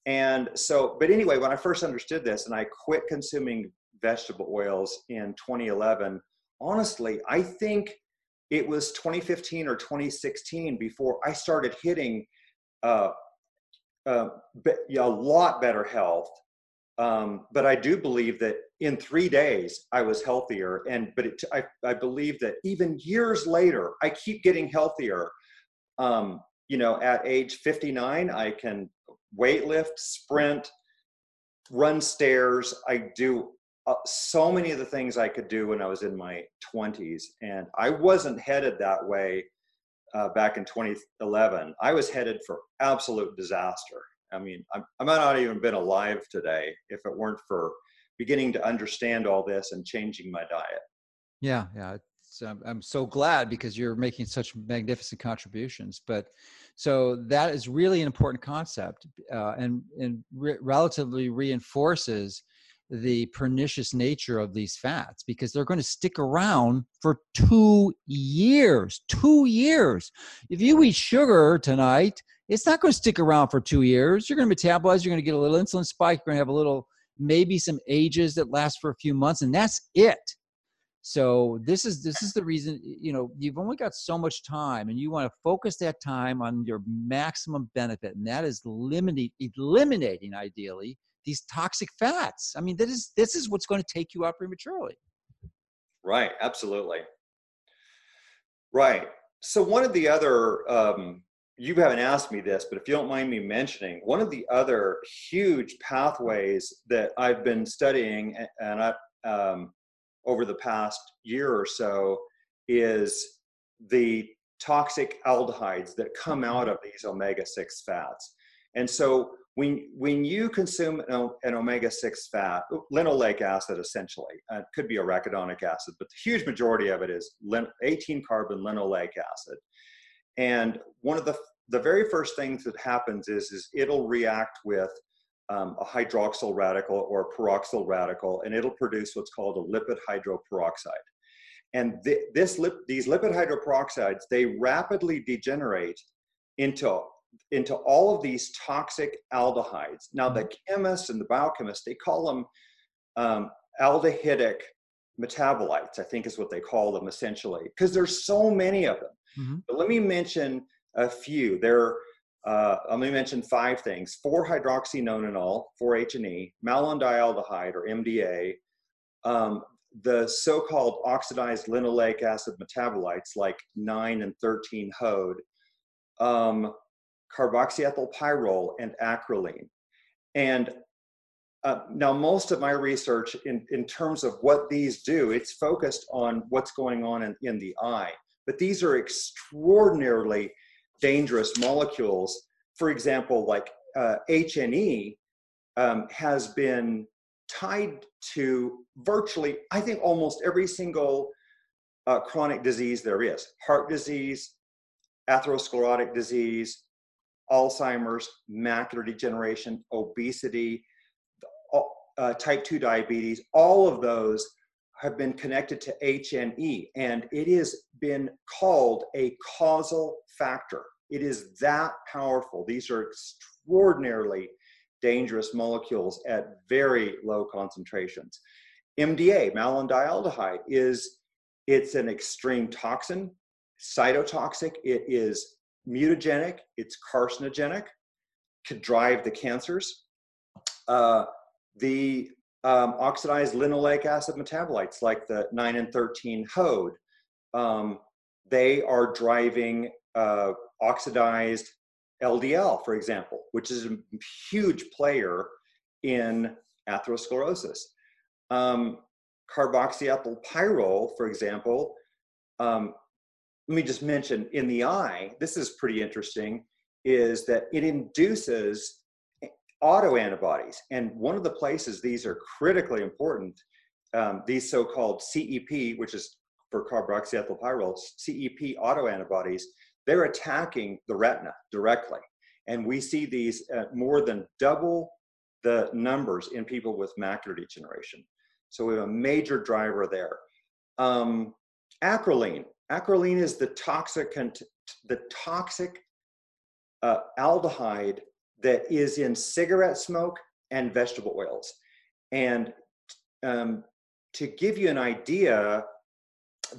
And so, but anyway, when I first understood this and I quit consuming vegetable oils in 2011, honestly, I think it was 2015 or 2016 before I started hitting uh, uh, a lot better health. Um, but I do believe that in three days i was healthier. And but it, I, I believe that even years later i keep getting healthier. Um, you know at age 59 i can weight lift sprint run stairs. I do uh, so many of the things i could do when i was in my 20s and i wasn't headed that way uh, back in 2011 i was headed for absolute disaster i mean I, I might not even been alive today if it weren't for beginning to understand all this and changing my diet. Yeah, yeah. Um, I'm so glad because you're making such magnificent contributions. But so that is really an important concept uh, and, and re- relatively reinforces the pernicious nature of these fats because they're going to stick around for two years. Two years. If you eat sugar tonight, it's not going to stick around for two years. You're going to metabolize, you're going to get a little insulin spike, you're going to have a little maybe some AGEs that last for a few months, and that's it. So this is this is the reason you know you've only got so much time, and you want to focus that time on your maximum benefit, and that is limiting eliminating ideally these toxic fats. I mean, this is this is what's going to take you out prematurely. Right. Absolutely. Right. So one of the other um, you haven't asked me this, but if you don't mind me mentioning, one of the other huge pathways that I've been studying and I, um, over the past year or so is the toxic aldehydes that come out of these omega-6 fats. And so when, when you consume an, an omega-6 fat, linoleic acid essentially, uh, it could be arachidonic acid, but the huge majority of it is 18 carbon linoleic acid. And one of the the very first things that happens is, is it'll react with um, a hydroxyl radical or a peroxyl radical, and it'll produce what's called a lipid hydroperoxide. And th this lip, these lipid hydroperoxides, they rapidly degenerate into, into all of these toxic aldehydes. Now, the chemists and the biochemists, they call them um, aldehydic metabolites, I think is what they call them essentially, because there's so many of them. Mm -hmm. But let me mention a few. There, uh, let me mention five things: 4-hydroxynonenal, 4-HNE, malondialdehyde or MDA, um, the so-called oxidized linoleic acid metabolites like 9 and 13 HODE, um, carboxyethyl pyrrole, and acrolein. And uh, now, most of my research in, in terms of what these do, it's focused on what's going on in, in the eye. But these are extraordinarily dangerous molecules. For example, like uh, HNE um, has been tied to virtually, I think, almost every single uh, chronic disease there is heart disease, atherosclerotic disease, Alzheimer's, macular degeneration, obesity, uh, type 2 diabetes, all of those have been connected to HNE, and it has been called a causal factor. It is that powerful. These are extraordinarily dangerous molecules at very low concentrations. MDA, malondialdehyde, is it's an extreme toxin, cytotoxic. It is mutagenic. It's carcinogenic. Could drive the cancers. Uh, the um, oxidized linoleic acid metabolites like the 9 and 13 HODE, um, they are driving uh, oxidized LDL, for example, which is a huge player in atherosclerosis. Um, carboxyethyl pyrrole, for example, um, let me just mention in the eye, this is pretty interesting, is that it induces autoantibodies. And one of the places these are critically important, um, these so-called CEP, which is for carboxyethyl pyrrole, CEP autoantibodies, they're attacking the retina directly. And we see these more than double the numbers in people with macular degeneration. So we have a major driver there. Um, acrolein. Acrolein is the toxic, the toxic uh, aldehyde that is in cigarette smoke and vegetable oils. And um, to give you an idea,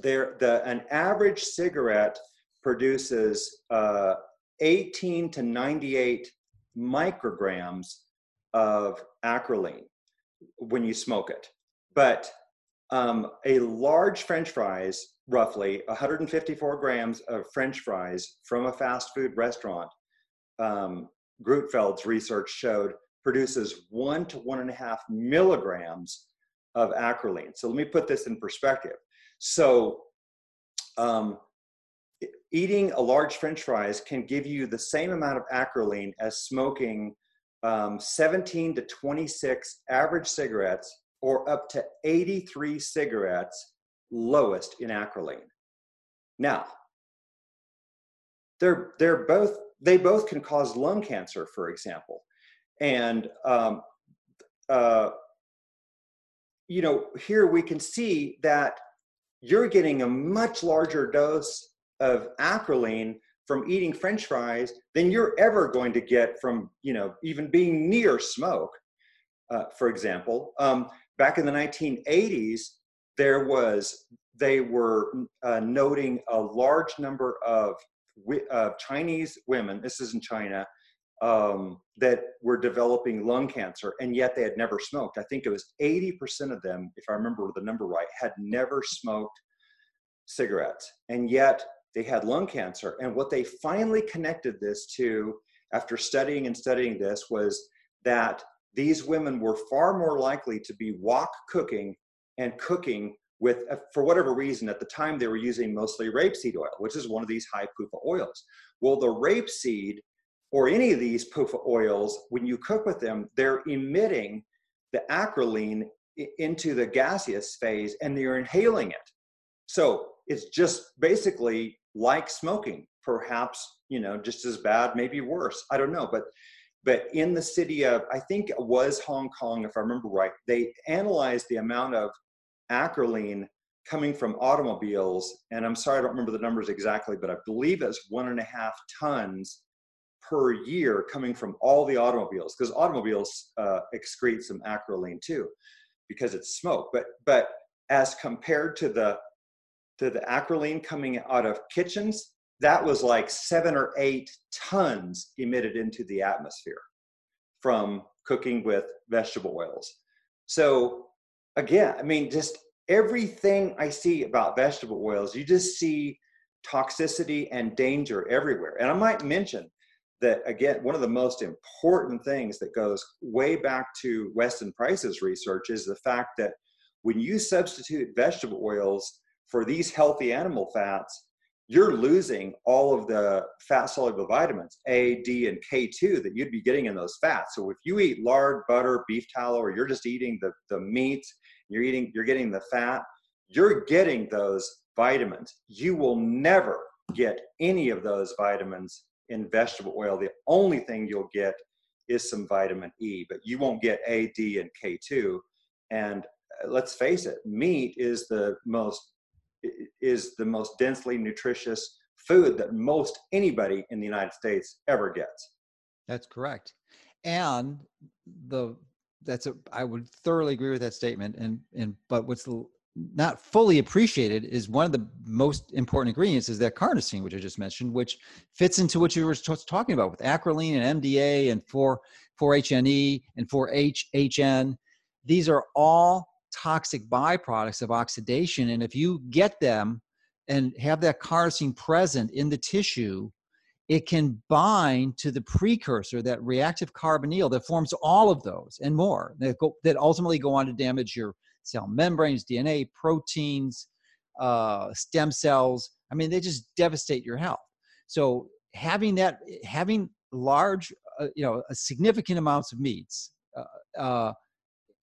there the an average cigarette produces uh, 18 to 98 micrograms of acrolein when you smoke it. But um, a large French fries, roughly 154 grams of French fries from a fast food restaurant, um, Grunfeld's research showed produces one to one and a half milligrams of acrolein. So let me put this in perspective. So um, eating a large french fries can give you the same amount of acrolein as smoking um, 17 to 26 average cigarettes or up to 83 cigarettes lowest in acrolein. Now, they're, they're both they both can cause lung cancer, for example. And, um, uh, you know, here we can see that you're getting a much larger dose of acrolein from eating french fries than you're ever going to get from, you know, even being near smoke, uh, for example. Um, back in the 1980s, there was, they were uh, noting a large number of uh, Chinese women, this is in China, um, that were developing lung cancer, and yet they had never smoked. I think it was 80% of them, if I remember the number right, had never smoked cigarettes, and yet they had lung cancer. And what they finally connected this to, after studying and studying this, was that these women were far more likely to be wok cooking and cooking with, uh, for whatever reason, at the time they were using mostly rapeseed oil, which is one of these high PUFA oils. Well, the rapeseed or any of these PUFA oils, when you cook with them, they're emitting the acrolein into the gaseous phase and they're inhaling it. So it's just basically like smoking, perhaps, you know, just as bad, maybe worse. I don't know. But but in the city of, I think it was Hong Kong, if I remember right, they analyzed the amount of acrolein coming from automobiles, and I'm sorry I don't remember the numbers exactly, but I believe it's one and a half tons per year coming from all the automobiles, because automobiles uh, excrete some acrolein too, because it's smoke. But but as compared to the to the acrolein coming out of kitchens, that was like seven or eight tons emitted into the atmosphere from cooking with vegetable oils. So again, I mean, just everything I see about vegetable oils, you just see toxicity and danger everywhere. And I might mention that again, one of the most important things that goes way back to Weston Price's research is the fact that when you substitute vegetable oils for these healthy animal fats, you're losing all of the fat soluble vitamins A, D, and K2 that you'd be getting in those fats. So if you eat lard, butter, beef tallow, or you're just eating the, the meat, you're eating, you're getting the fat, you're getting those vitamins. You will never get any of those vitamins in vegetable oil. The only thing you'll get is some vitamin E, but you won't get A, D, and K2. And uh, let's face it, meat is the most is the most densely nutritious food that most anybody in the United States ever gets. That's correct. And the that's a I would thoroughly agree with that statement. And and but what's not fully appreciated is one of the most important ingredients is that carnosine, which I just mentioned, which fits into what you were talking about with acrolein and MDA and 4 4-HNE and 4-HHN. These are all toxic byproducts of oxidation. And if you get them and have that carnosine present in the tissue, it can bind to the precursor, that reactive carbonyl that forms all of those and more that, go, that ultimately go on to damage your cell membranes, DNA, proteins, uh, stem cells. I mean, they just devastate your health. So having that, having large, uh, you know, significant amounts of meats, uh, uh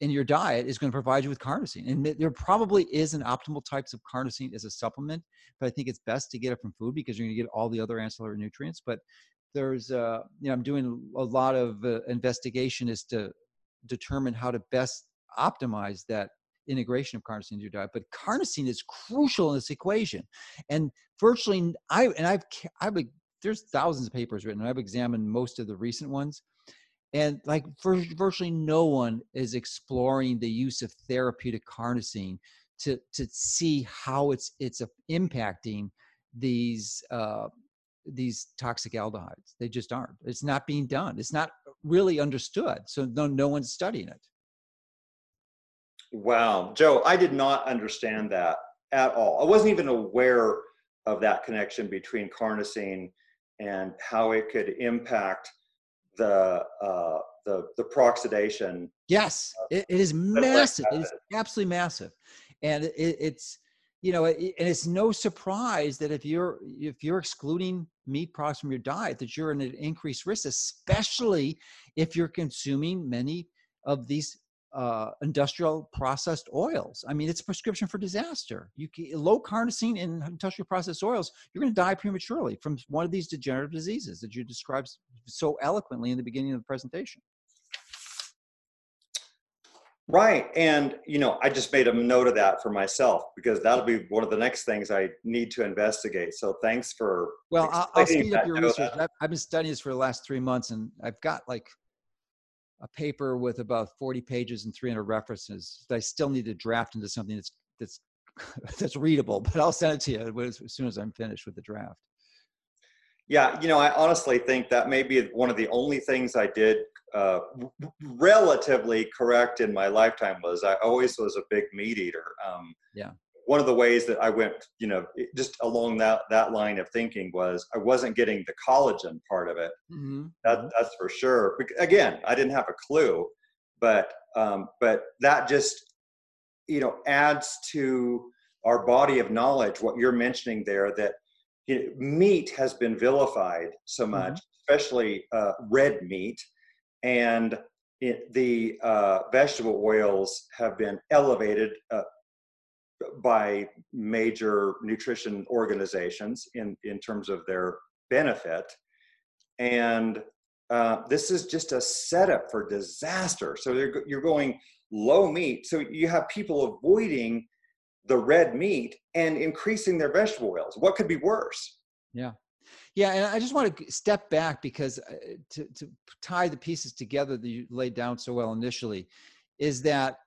in your diet is going to provide you with carnosine. And there probably is an optimal types of carnosine as a supplement, but I think it's best to get it from food because you're going to get all the other ancillary nutrients. But there's, uh, you know, I'm doing a lot of uh, investigation as to determine how to best optimize that integration of carnosine into your diet. But carnosine is crucial in this equation, and virtually, I and I've I've there's thousands of papers written. I've examined most of the recent ones and like virtually no one is exploring the use of therapeutic carnosine to to see how it's it's impacting these uh, these toxic aldehydes. They just aren't. It's not being done. It's not really understood. So no no one's studying it. Wow, Joe, I did not understand that at all. I wasn't even aware of that connection between carnosine and how it could impact the uh, the the peroxidation. Yes, it, it is massive. It is absolutely massive, and it, it's you know, it, and it's no surprise that if you're if you're excluding meat products from your diet, that you're in an increased risk, especially if you're consuming many of these uh, industrial processed oils. I mean, it's a prescription for disaster. You can, low carnosine in industrial processed oils, you're going to die prematurely from one of these degenerative diseases that you described so eloquently in the beginning of the presentation. Right, and you know, I just made a note of that for myself because that'll be one of the next things I need to investigate. So thanks for. Well, I'll, I'll speed up your research. I've, I've been studying this for the last three months, and I've got like a paper with about 40 pages and 300 references that I still need to draft into something that's that's [LAUGHS] that's readable. But I'll send it to you as, as soon as I'm finished with the draft. Yeah, you know, I honestly think that may be one of the only things I did uh, relatively correct in my lifetime was I always was a big meat eater. Um, yeah one of the ways that I went, you know, just along that that line of thinking was I wasn't getting the collagen part of it. Mm-hmm. That, mm-hmm. that's for sure. Again, I didn't have a clue, but um, but that just you know adds to our body of knowledge. What you're mentioning there that you know, meat has been vilified so mm-hmm. much, mm-hmm. especially uh, red meat, and it, the uh, vegetable oils have been elevated. Uh, by major nutrition organizations in, in terms of their benefit. And uh, this is just a setup for disaster. So you're going low meat. So you have people avoiding the red meat and increasing their vegetable oils. What could be worse? Yeah. Yeah, and I just want to step back because uh, to, to tie the pieces together that you laid down so well initially is that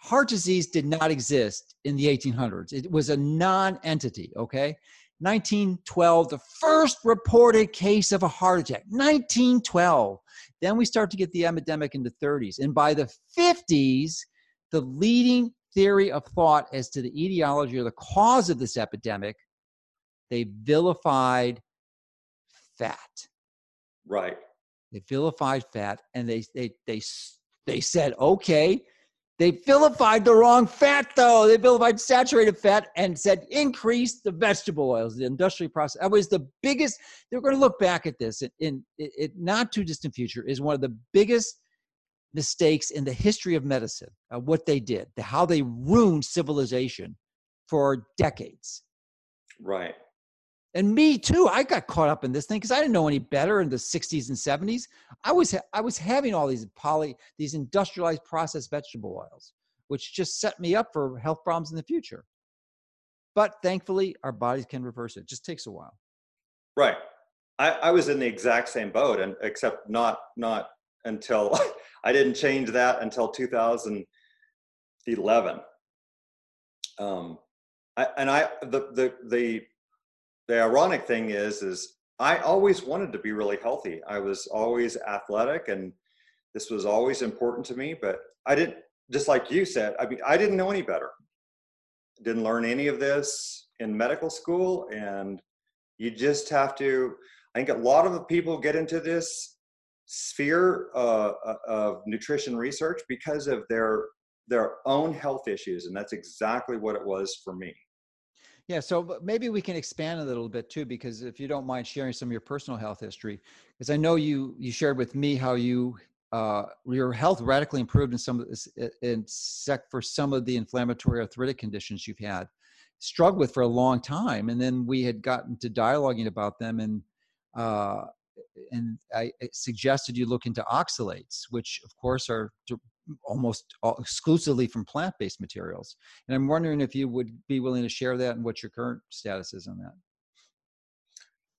heart disease did not exist in the 1800s. It was a non entity, okay? 1912, the first reported case of a heart attack. 1912. Then we start to get the epidemic in the 30s. And by the 50s, the leading theory of thought as to the etiology or the cause of this epidemic, they vilified fat. Right. They vilified fat, and they they they they said, okay, they vilified the wrong fat though. They vilified saturated fat and said increase the vegetable oils, the industrially processed. That was the biggest. They're going to look back at this in, in it, not too distant future is one of the biggest mistakes in the history of medicine. Uh, what they did, the, how they ruined civilization for decades. Right. And me too. I got caught up in this thing because I didn't know any better in the 60s and 70s. I was I was having all these poly these industrialized processed vegetable oils, which just set me up for health problems in the future. But thankfully, our bodies can reverse it. it just takes a while. Right. I, I was in the exact same boat, and except not not until [LAUGHS] I didn't change that until 2011. Um, I, and I the the the the ironic thing is is i always wanted to be really healthy. I was always athletic and this was always important to me but i didn't just like you said i mean i didn't know any better. Didn't learn any of this in medical school and you just have to i think a lot of people get into this sphere uh, uh of nutrition research because of their their own health issues and that's exactly what it was for me yeah, so maybe we can expand a little bit too, because if you don't mind sharing some of your personal health history, because I know you you shared with me how you uh, your health radically improved in some of this, in sec for some of the inflammatory arthritic conditions you've had. Struggled with for a long time, and then we had gotten to dialoguing about them, and uh, and I suggested you look into oxalates, which of course are almost exclusively from plant-based materials. And I'm wondering if you would be willing to share that and what your current status is on that.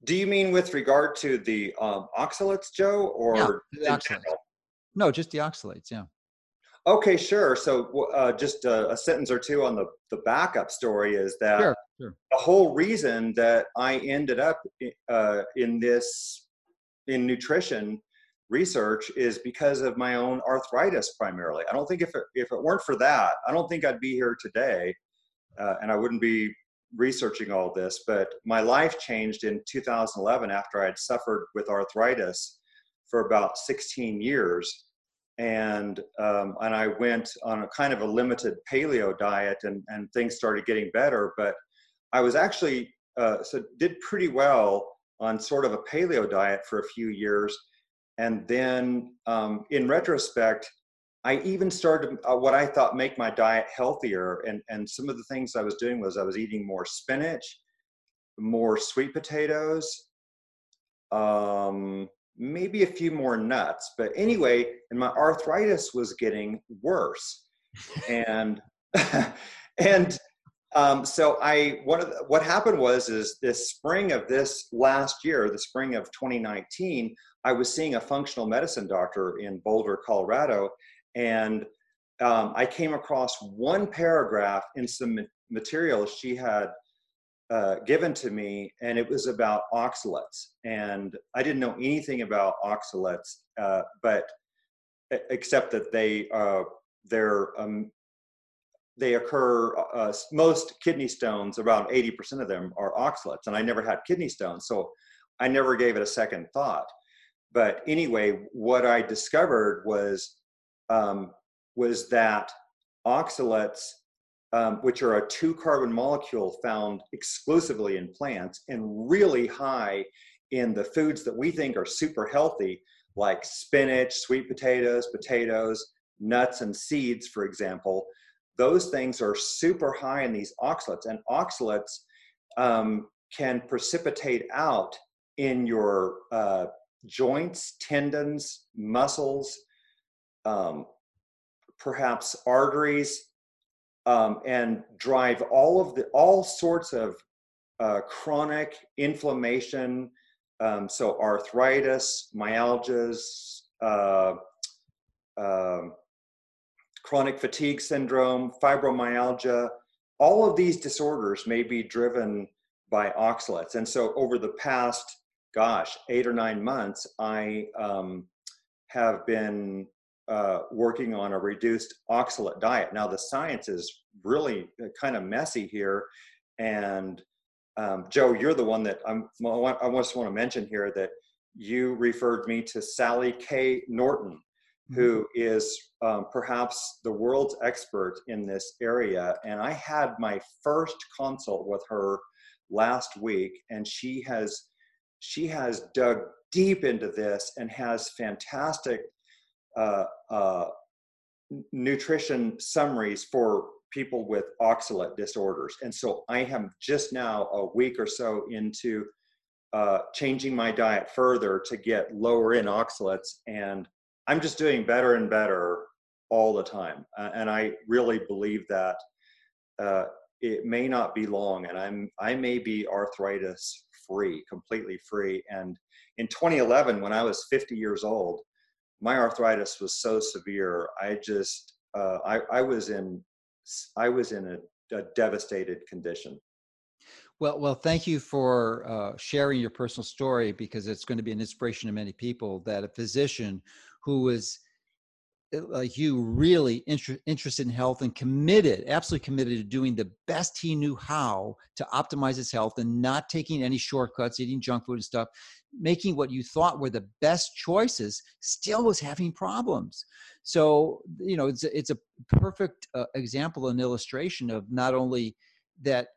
Do you mean with regard to the um, oxalates, Joe, or yeah, oxalates. No, just the oxalates. Yeah. Okay, sure. So, uh, just a, a, sentence or two on the the backup story is that sure, sure. the whole reason that I ended up uh, in this in nutrition research is because of my own arthritis primarily. I don't think if it, if it weren't for that, I don't think I'd be here today uh, and I wouldn't be researching all this. But my life changed in 2011 after I'd suffered with arthritis for about 16 years. And, um, and I went on a kind of a limited paleo diet and, and things started getting better. But I was actually, uh, so did pretty well on sort of a paleo diet for a few years and then um, in retrospect, I even started uh, what I thought make my diet healthier. And, and some of the things I was doing was I was eating more spinach, more sweet potatoes, um, maybe a few more nuts. But anyway, and my arthritis was getting worse. and [LAUGHS] and um, so I one of the, what happened was is this spring of this last year, the spring of 2019, I was seeing a functional medicine doctor in Boulder, Colorado, and um, I came across one paragraph in some material she had uh, given to me, and it was about oxalates. And I didn't know anything about oxalates, uh, but except that they uh, they're um, they occur uh, most kidney stones around 80% of them are oxalates and i never had kidney stones so i never gave it a second thought but anyway, what I discovered was um, was that oxalates, um, which are a two carbon molecule found exclusively in plants and really high in the foods that we think are super healthy, like spinach, sweet potatoes, potatoes, nuts, and seeds, for example. Those things are super high in these oxalates, and oxalates um, can precipitate out in your uh, joints, tendons, muscles, um, perhaps arteries, um, and drive all of the all sorts of uh, chronic inflammation. Um, so arthritis, myalgias, uh, uh, chronic fatigue syndrome, fibromyalgia. All of these disorders may be driven by oxalates. And so over the past gosh, eight or nine months, I um, have been uh, working on a reduced oxalate diet. Now, the science is really uh, kind of messy here. And um, Joe, you're the one that I'm, I just want to mention here that you referred me to Sally K. Norton. Who is um, perhaps the world's expert in this area. And I had my first consult with her last week, and she has she has dug deep into this and has fantastic uh, uh, nutrition summaries for people with oxalate disorders. And so I am just now a week or so into uh, changing my diet further to get lower in oxalates. And I'm just doing better and better all the time. Uh, and I really believe that uh, it may not be long and I'm, I may be arthritis free, completely free. And in 2011, when I was 50 years old, my arthritis was so severe. I just, uh, I, I was in, I was in a, a devastated condition. Well, well, thank you for uh, sharing your personal story because it's going to be an inspiration to many people that a physician who was uh, like you really inter- interested in health and committed absolutely committed to doing the best he knew how to optimize his health and not taking any shortcuts eating junk food and stuff making what you thought were the best choices still was having problems. So you know it's a, it's a perfect uh, example and illustration of not only that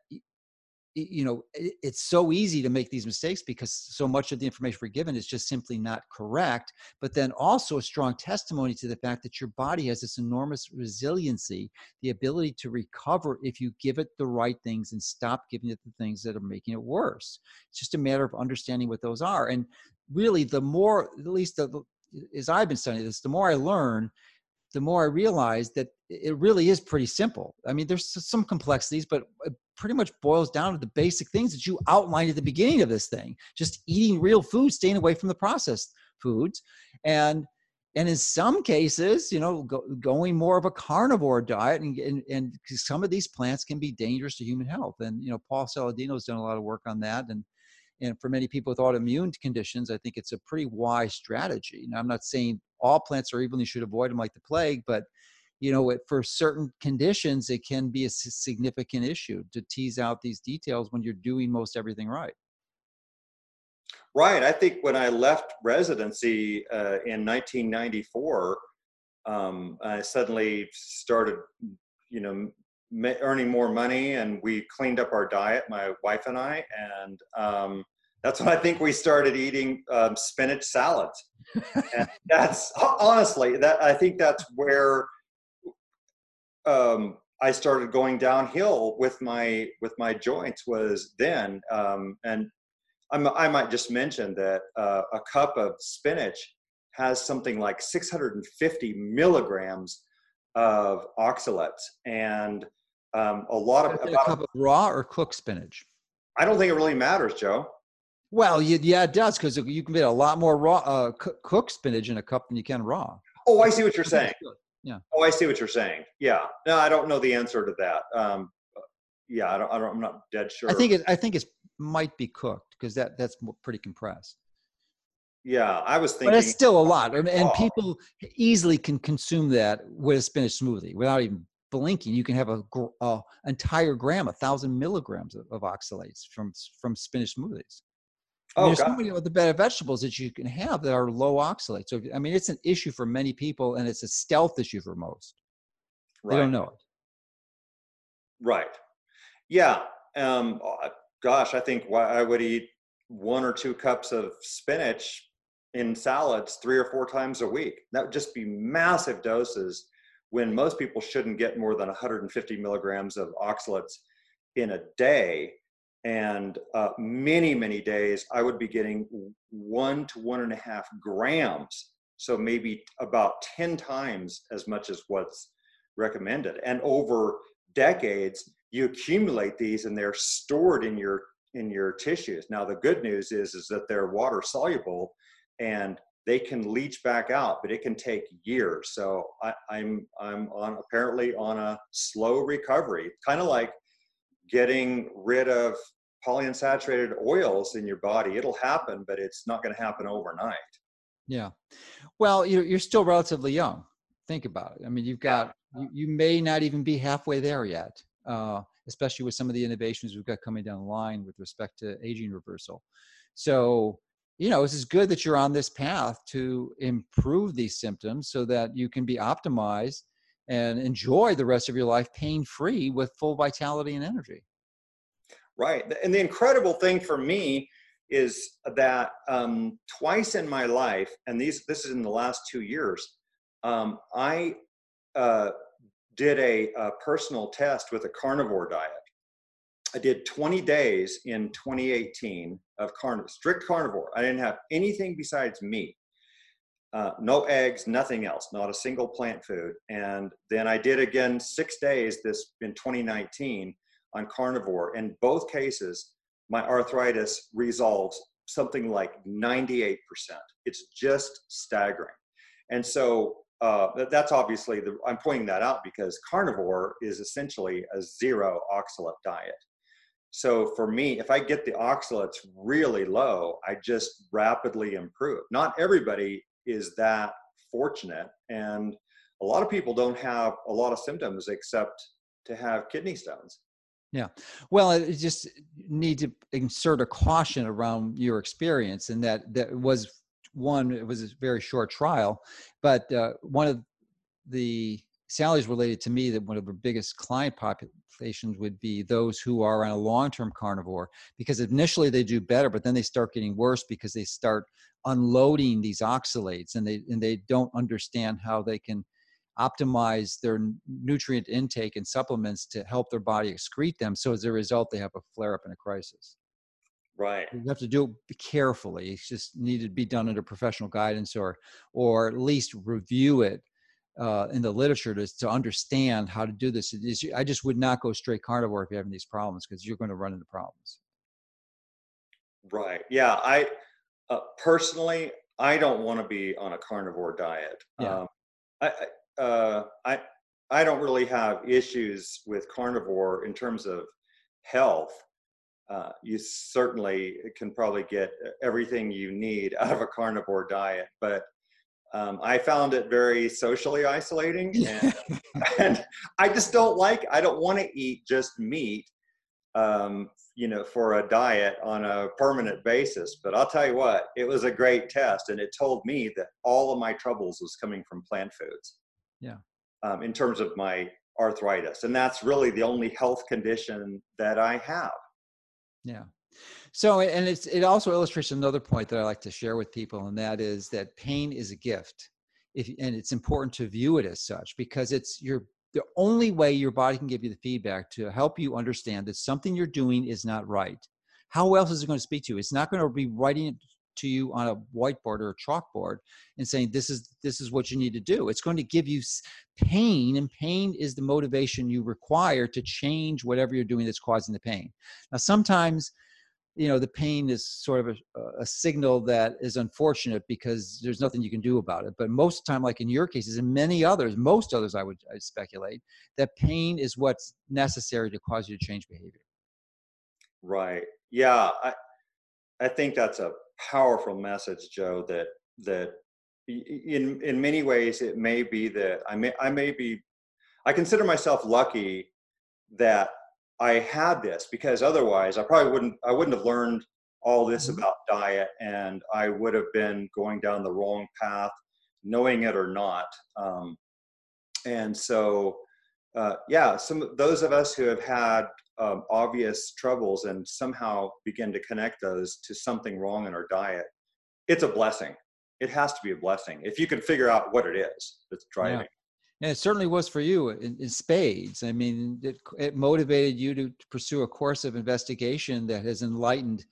you know it's so easy to make these mistakes because so much of the information we're given is just simply not correct but then also a strong testimony to the fact that your body has this enormous resiliency the ability to recover if you give it the right things and stop giving it the things that are making it worse it's just a matter of understanding what those are and really the more at least the, as i've been studying this the more i learn the more I realize that it really is pretty simple. I mean, there's some complexities, but it pretty much boils down to the basic things that you outlined at the beginning of this thing. Just eating real food, staying away from the processed foods, and and in some cases, you know, go, going more of a carnivore diet, and, and and some of these plants can be dangerous to human health. And you know, Paul Saladino has done a lot of work on that, and and for many people with autoimmune conditions, I think it's a pretty wise strategy. Now, I'm not saying all plants are you should avoid them like the plague, but you know, for certain conditions, it can be a significant issue to tease out these details when you're doing most everything right. Right. I think when I left residency uh, in 1994, um, I suddenly started, you know, earning more money, and we cleaned up our diet, my wife and I, and um, that's when I think we started eating um, spinach salads. and [LAUGHS] that's honestly that I think that's where um, I started going downhill with my with my joints was then. Um, and I'm, i might just mention that uh, a cup of spinach has something like 650 milligrams of oxalates and um, a lot of a cup of raw or cooked spinach. I don't think it really matters, Joe. Well, yeah, it does because you can get a lot more raw uh, cooked spinach in a cup than you can raw. Oh, I see what you're saying. Yeah. Oh, I see what you're saying. Yeah. No, I don't know the answer to that. Um, yeah, I don't, I don't. I'm not dead sure. I think it. I think it might be cooked because that that's pretty compressed. Yeah, I was thinking. But it's still a lot, and, and people easily can consume that with a spinach smoothie without even blinking. You can have a, a entire gram, a thousand milligrams of, of oxalates from from spinach smoothies. Oh, there's God. so many of the better vegetables that you can have that are low oxalate. So, I mean, it's an issue for many people and it's a stealth issue for most. Right. They don't know it. Right. Yeah. Um, uh, gosh, I think I would eat one or two cups of spinach in salads three or four times a week. That would just be massive doses when most people shouldn't get more than 150 milligrams of oxalates in a day and uh, many many days i would be getting one to one and a half grams. So maybe about 10 times as much as what's recommended. And over decades you accumulate these and they're stored in your in your tissues. Now the good news is is that they're water soluble and they can leach back out but it can take years. So I, i'm i'm on apparently on a slow recovery kind of like getting rid of polyunsaturated oils in your body. It'll happen, but it's not going to happen overnight. Yeah. Well, you're, you're still relatively young. Think about it. I mean, you've got, you, you may not even be halfway there yet, uh, especially with some of the innovations we've got coming down the line with respect to aging reversal. So, you know, it's good that you're on this path to improve these symptoms so that you can be optimized and enjoy the rest of your life pain free with full vitality and energy. Right. And the incredible thing for me is that um, twice in my life, and these this is in the last two years, um, I uh, did a, a, personal test with a carnivore diet. I did 20 days in 2018 of carnivore, strict carnivore. I didn't have anything besides meat. Uh, no eggs, nothing else, not a single plant food. And then I did again six days this in 2019 on carnivore. In both cases, my arthritis resolves something like 98%. It's just staggering. And so uh, that's obviously the, I'm pointing that out because carnivore is essentially a zero oxalate diet. So for me, if I get the oxalates really low, I just rapidly improve. Not everybody is that fortunate, and a lot of people don't have a lot of symptoms except to have kidney stones. Yeah. Well, it just need to insert a caution around your experience and that that was one, it was a very short trial, but uh, one of the Sally's related to me that one of the biggest client populations would be those who are on a long-term carnivore because initially they do better, but then they start getting worse because they start unloading these oxalates and they and they don't understand how they can optimize their nutrient intake and supplements to help their body excrete them. So as a result, they have a flare up and a crisis. Right. You have to do it carefully. It's just needed to be done under professional guidance or or at least review it uh, in the literature to, to understand how to do this. Is, I just would not go straight carnivore if you're having these problems because you're going to run into problems. Right. Yeah. I uh, personally, I don't want to be on a carnivore diet. Yeah. Um, I, uh, I I don't really have issues with carnivore in terms of health. Uh, you certainly can probably get everything you need [LAUGHS] out of a carnivore diet, but um, I found it very socially isolating, [LAUGHS] and, and, I just don't like. I don't want to eat just meat, um, you know, for a diet on a permanent basis. But I'll tell you what, it was a great test, and it told me that all of my troubles was coming from plant foods. Yeah. Um, in terms of my arthritis, and that's really the only health condition that I have. Yeah. So, and it's it also illustrates another point that I like to share with people, and that is that pain is a gift, if and it's important to view it as such because it's your the only way your body can give you the feedback to help you understand that something you're doing is not right. How else is it going to speak to you? It's not going to be writing it to you on a whiteboard or a chalkboard and saying this is this is what you need to do it's going to give you pain and pain is the motivation you require to change whatever you're doing that's causing the pain now sometimes you know the pain is sort of a, a, signal that is unfortunate because there's nothing you can do about it. But most of the time like in your cases and many others most others i would I speculate that pain is what's necessary to cause you to change behavior. Right. Yeah i i think that's a powerful message joe that that in in many ways it may be that i may i may be i consider myself lucky that I had this because otherwise I probably wouldn't I wouldn't have learned all this mm-hmm. about diet and I would have been going down the wrong path, knowing it or not. Um, and so, uh, yeah, some those of us who have had um, obvious troubles and somehow begin to connect those to something wrong in our diet, it's a blessing. It has to be a blessing if you can figure out what it is that's driving. Yeah. And it certainly was for you in, in spades. I mean, it, it motivated you to, to, pursue a course of investigation that has enlightened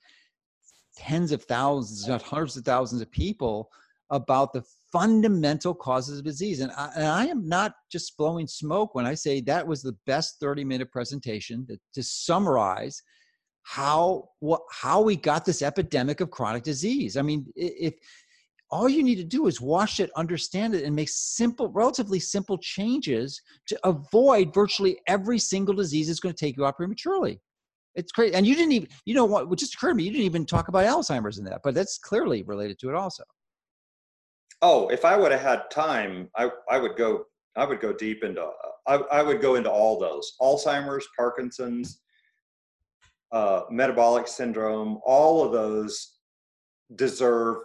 tens of thousands, not hundreds of thousands of people about the fundamental causes of disease. And I, and I, am not just blowing smoke when I say that was the best 30 minute presentation to, to summarize how what how we got this epidemic of chronic disease. I mean, if all you need to do is wash it, understand it, and make simple, relatively simple changes to avoid virtually every single disease that's going to take you out prematurely. It's crazy. And you didn't even, you know what, what just occurred to me, you didn't even talk about Alzheimer's in that, but that's clearly related to it also. Oh, if I would have had time, I, I would go, I would go deep into, I, I would go into all those Alzheimer's, Parkinson's, uh, metabolic syndrome, all of those deserve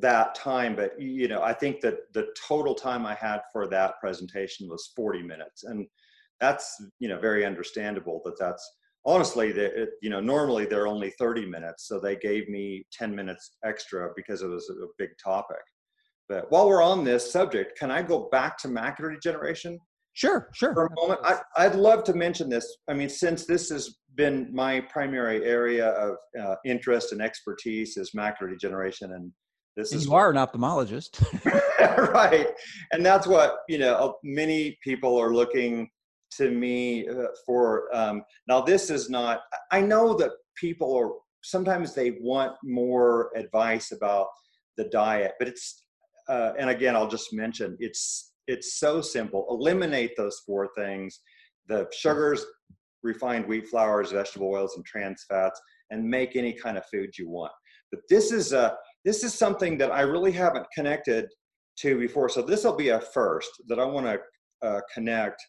that time but you know i think that the total time i had for that presentation was 40 minutes and that's you know very understandable that that's honestly the, you know normally they're only 30 minutes so they gave me 10 minutes extra because it was a big topic but while we're on this subject can i go back to macular degeneration Sure, sure. For a moment, I, I'd love to mention this. I mean, since this has been my primary area of uh, interest and expertise is macular degeneration, and this and is you are an ophthalmologist, [LAUGHS] [LAUGHS] right, and that's what you know. Many people are looking to me uh, for. Um, now, this is not. I know that people are sometimes they want more advice about the diet, but it's. Uh, and again, I'll just mention it's it's so simple. Eliminate those four things the sugars, refined wheat flours, vegetable oils, and trans fats, and make any kind of food you want. But this is a this is something that I really haven't connected to before. So this will be a first that I want to uh, connect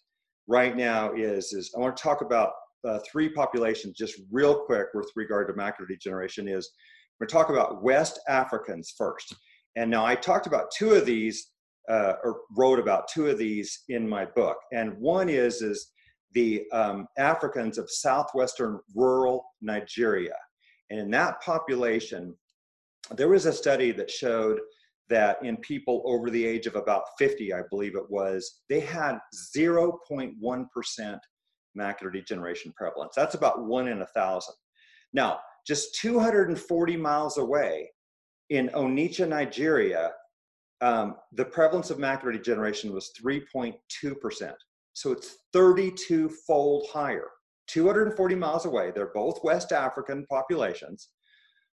right now. Is is I want to talk about uh, three populations just real quick with regard to macular degeneration. Is we're talk about West Africans first. And now I talked about two of these uh, or wrote about two of these in my book. And one is is the um, Africans of southwestern rural Nigeria. And in that population, there was a study that showed that in people over the age of about 50, I believe it was, they had 0.1% macular degeneration prevalence. That's about one in a thousand. Now, just 240 miles away in Onitsha, Nigeria, um, the prevalence of macular degeneration was 3.2%. So it's 32 fold higher. 240 miles away, they're both West African populations.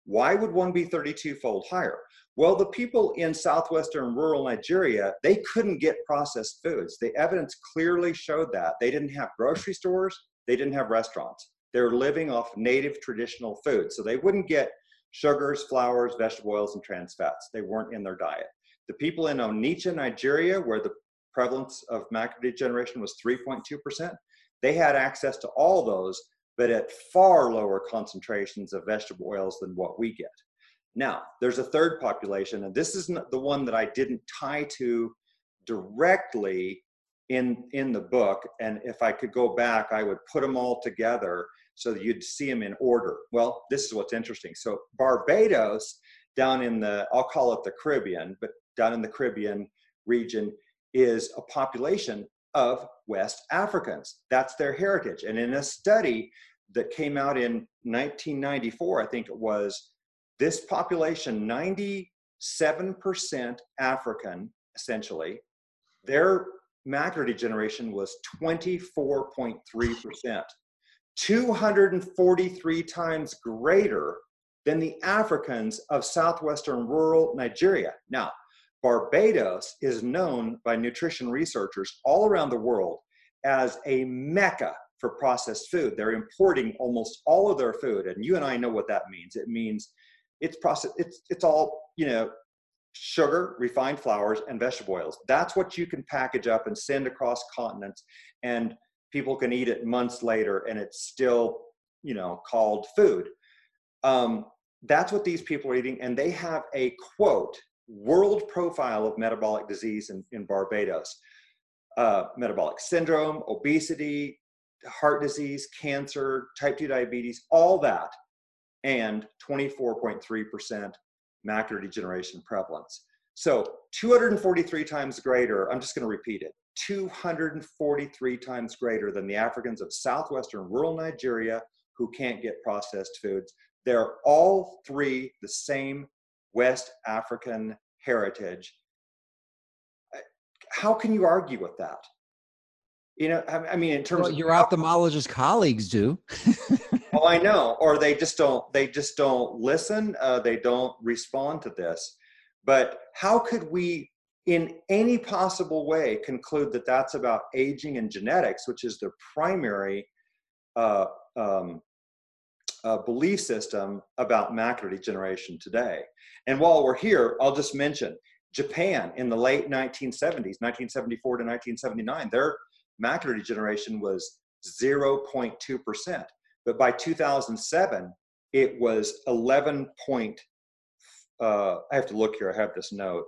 Why would one be 32 fold higher? Well, the people in southwestern rural Nigeria, they couldn't get processed foods. The evidence clearly showed that. They didn't have grocery stores, they didn't have restaurants. They're living off native traditional food. So they wouldn't get sugars, flours, vegetable oils, and trans fats. They weren't in their diet. The people in Onitsha, Nigeria, where the prevalence of macular degeneration was 3.2%, they had access to all those, but at far lower concentrations of vegetable oils than what we get. Now, there's a third population, and this is the one that I didn't tie to directly in, in the book. And if I could go back, I would put them all together so that you'd see them in order. Well, this is what's interesting. So, Barbados, down in the, I'll call it the Caribbean, but down in the Caribbean region is a population of West Africans. That's their heritage. And in a study that came out in 1994, I think it was, this population, 97% African, essentially, their macular degeneration was 24.3%, 243 times greater than the Africans of southwestern rural Nigeria. Now, Barbados is known by nutrition researchers all around the world as a mecca for processed food. They're importing almost all of their food, and you and I know what that means. It means it's processed. It's it's all you know, sugar, refined flours, and vegetable oils. That's what you can package up and send across continents, and people can eat it months later, and it's still you know called food. Um, that's what these people are eating, and they have a quote world profile of metabolic disease in, in Barbados. Uh, metabolic syndrome, obesity, heart disease, cancer, type 2 diabetes, all that, and 24.3% macular degeneration prevalence. So 243 times greater, I'm just going to repeat it, 243 times greater than the Africans of southwestern rural Nigeria who can't get processed foods. They're all three the same West African heritage. How can you argue with that? You know, I, mean, in terms well, of your ophthalmologist colleagues do. [LAUGHS] oh, I know, or they just don't. They just don't listen. Uh, they don't respond to this. But how could we, in any possible way, conclude that that's about aging and genetics, which is the primary uh, um, uh, belief system about macular degeneration today. And while we're here, I'll just mention Japan in the late 1970s, 1974 to 1979, their macular degeneration was 0.2%. But by 2007, it was 11.4%. uh, I have to look here. I have this note.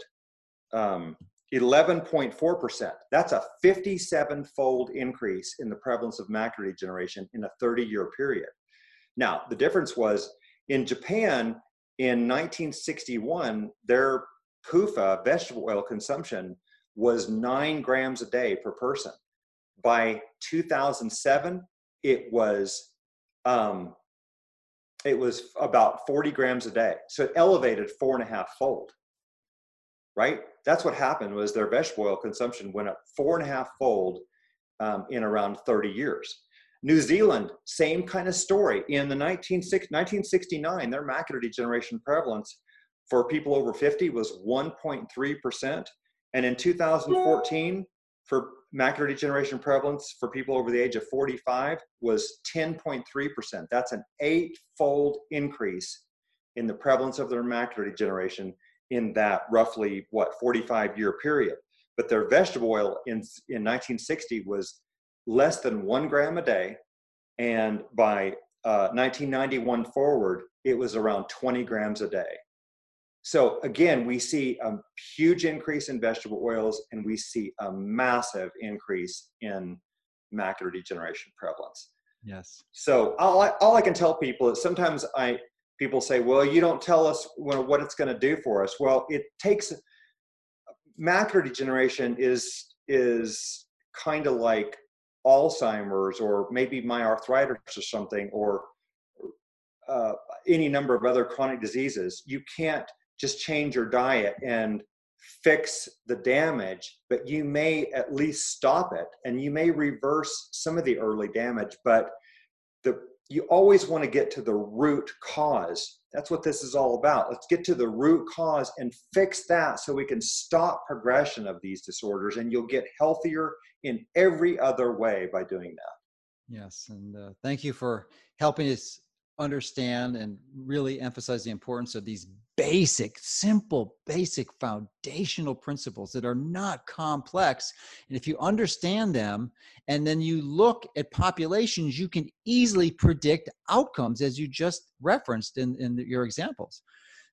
Um, 11.4%. That's a 57 fold increase in the prevalence of macular degeneration in a 30 year period. Now, the difference was in Japan in 1961, their PUFA vegetable oil consumption was nine grams a day per person. By 2007, it was um, it was about 40 grams a day. So it elevated four and a half fold. Right? That's what happened was their vegetable oil consumption went up four and a half fold um, in around 30 years. New Zealand, same kind of story. In the 19, 1969, their macular degeneration prevalence for people over 50 was 1.3%. And in 2014, for macular degeneration prevalence for people over the age of 45 was 10.3%. That's an eight-fold increase in the prevalence of their macular degeneration in that roughly what 45 year period. But their vegetable oil in in 1960 was less than one gram a day, and by uh, 1991 forward, it was around 20 grams a day. So again, we see a huge increase in vegetable oils and we see a massive increase in macular degeneration prevalence. Yes. So all I, all I can tell people is sometimes I people say, well, you don't tell us what it's going to do for us. Well, it takes macular degeneration is is kind of like Alzheimer's or maybe my arthritis or something or uh, any number of other chronic diseases. You can't just change your diet and fix the damage, but you may at least stop it and you may reverse some of the early damage. But the you always want to get to the root cause. That's what this is all about. Let's get to the root cause and fix that so we can stop progression of these disorders and you'll get healthier in every other way by doing that. Yes, and uh, thank you for helping us understand and really emphasize the importance of these basic, simple, basic foundational principles that are not complex. And if you understand them and then you look at populations, you can easily predict outcomes as you just referenced in, in your examples.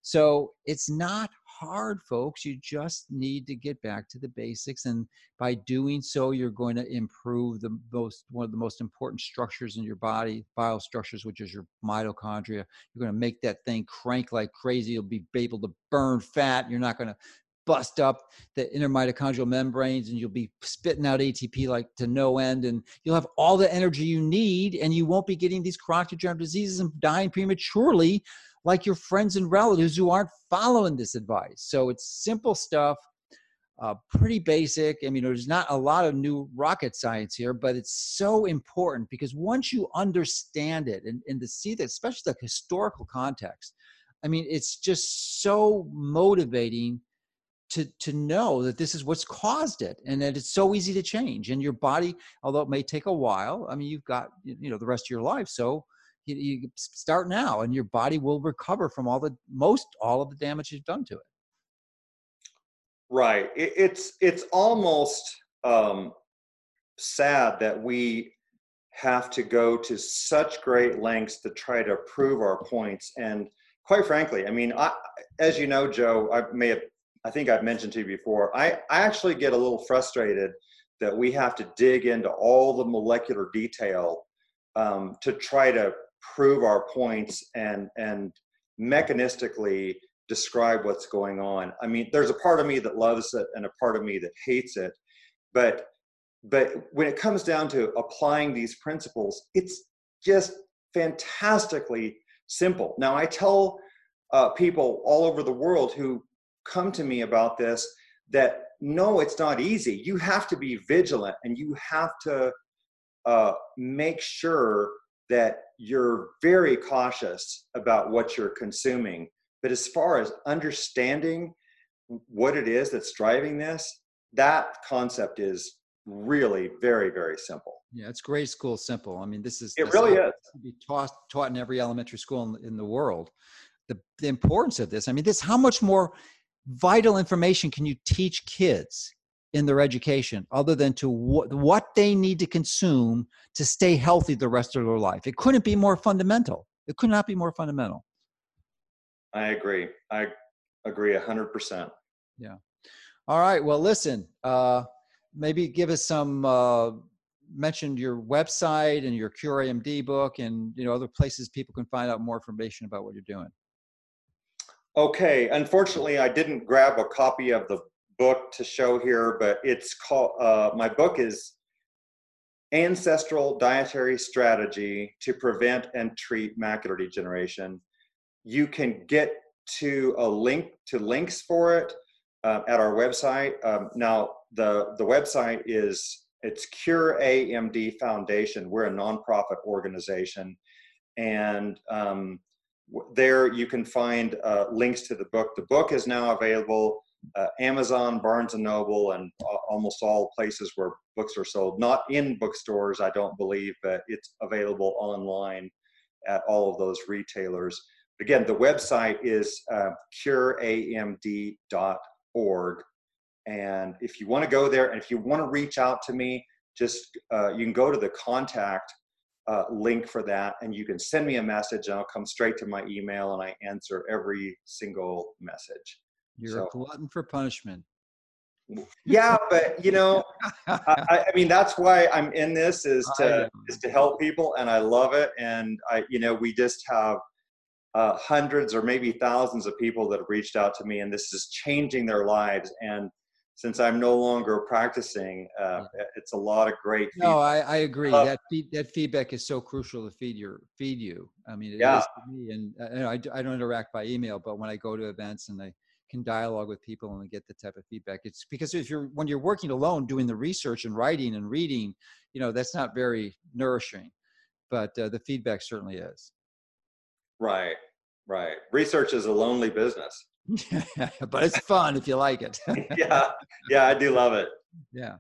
So it's not hard, folks. You just need to get back to the basics. And by doing so, you're going to improve the most one of the most important structures in your body, biostructures, which is your mitochondria. You're going to make that thing crank like crazy. You'll be able to burn fat. You're not going to bust up the inner mitochondrial membranes and you'll be spitting out ATP like to no end and you'll have all the energy you need and you won't be getting these chronic degenerative diseases and dying prematurely like your friends and relatives who aren't following this advice. So it's simple stuff, uh, pretty basic. I mean, there's not a lot of new rocket science here, but it's so important because once you understand it and, and to see that, especially the historical context, I mean, it's just so motivating to to know that this is what's caused it and that it's so easy to change and your body although it may take a while i mean you've got you know the rest of your life so you, you start now and your body will recover from all the most all of the damage you've done to it. Right it, it's it's almost um, sad that we have to go to such great lengths to try to prove our points and quite frankly i mean I, as you know joe i may have i think i've mentioned to you before i, I actually get a little frustrated that we have to dig into all the molecular detail um, to try to prove our points and and mechanistically describe what's going on. I mean, there's a part of me that loves it and a part of me that hates it, but but when it comes down to applying these principles, it's just fantastically simple. Now, I tell uh, people all over the world who come to me about this that no, it's not easy. You have to be vigilant and you have to uh, make sure that you're very cautious about what you're consuming. But as far as understanding what it is that's driving this, that concept is really very, very simple. Yeah, it's grade school simple. I mean, this is it really is be taught taught in every elementary school in, in the world. The the importance of this. I mean, this how much more vital information can you teach kids in their education other than to what, what they need to consume to stay healthy the rest of their life. It couldn't be more fundamental. It could not be more fundamental. I agree. I Agree a hundred percent. Yeah. All right. Well, listen, uh, maybe give us some, uh, mentioned your website and your Cure AMD book and, you know, other places people can find out more information about what you're doing. Okay. Unfortunately, I didn't grab a copy of the book to show here, but it's called, uh, my book is Ancestral Dietary Strategy to Prevent and Treat Macular Degeneration. You can get to a link to links for it uh, at our website. Um, now, the, the website is it's Cure AMD Foundation. We're a nonprofit organization, and um, there you can find uh, links to the book. The book is now available uh, Amazon, Barnes and Noble, and almost all places where books are sold. Not in bookstores, I don't believe, but it's available online at all of those retailers. Again, the website is uh, cureamd.org. And if you want to go there and if you want to reach out to me, just uh, you can go to the contact uh, link for that and you can send me a message and I'll come straight to my email and I answer every single message. You're so, a glutton for punishment. Yeah, but you know, I, I, mean, that's why I'm in this is [LAUGHS] to is to help people, and I love it. And I, you know, we just have uh, hundreds or maybe thousands of people that have reached out to me, and this is changing their lives. And since I'm no longer practicing, uh, it's a lot of great. No, I, I agree. Uh, that feed, that feedback is so crucial to feed your feed you. I mean, it yeah. me, and uh, I, I don't interact by email, but when I go to events and I can dialogue with people and get the type of feedback, it's because if you're when you're working alone doing the research and writing and reading, you know, that's not very nourishing. But uh, the feedback certainly is. Right. Right. Research is a lonely business. [LAUGHS] but it's fun if you like it. [LAUGHS] yeah. Yeah, I do love it. [LAUGHS] Yeah.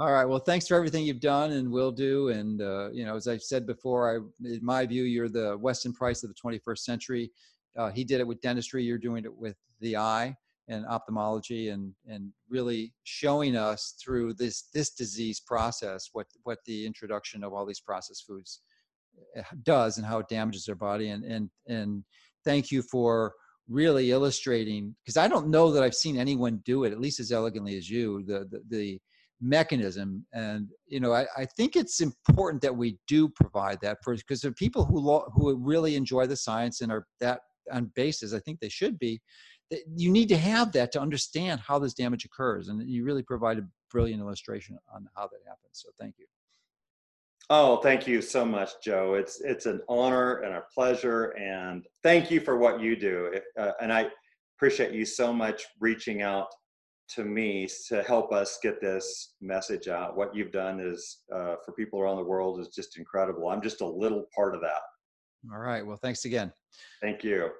All right. Well, thanks for everything you've done and will do. And, uh, you know, as I've said before, I, in my view, you're the Weston Price of the 21st century. Uh, he did it with dentistry. You're doing it with the eye and ophthalmology and, and really showing us through this, this disease process, what, what the introduction of all these processed foods uh, does and how it damages their body. And, and, and thank you for really illustrating because I don't know that I've seen anyone do it at least as elegantly as you the the, the mechanism and you know I, I think it's important that we do provide that for because there are people who lo- who really enjoy the science and are that on basis I think they should be you need to have that to understand how this damage occurs and you really provide a brilliant illustration on how that happens so thank you Oh, thank you so much, Joe. It's it's an honor and a pleasure, and thank you for what you do. Uh, and I appreciate you so much reaching out to me to help us get this message out. What you've done is uh, for people around the world is just incredible. I'm just a little part of that. All right. Well, thanks again. Thank you.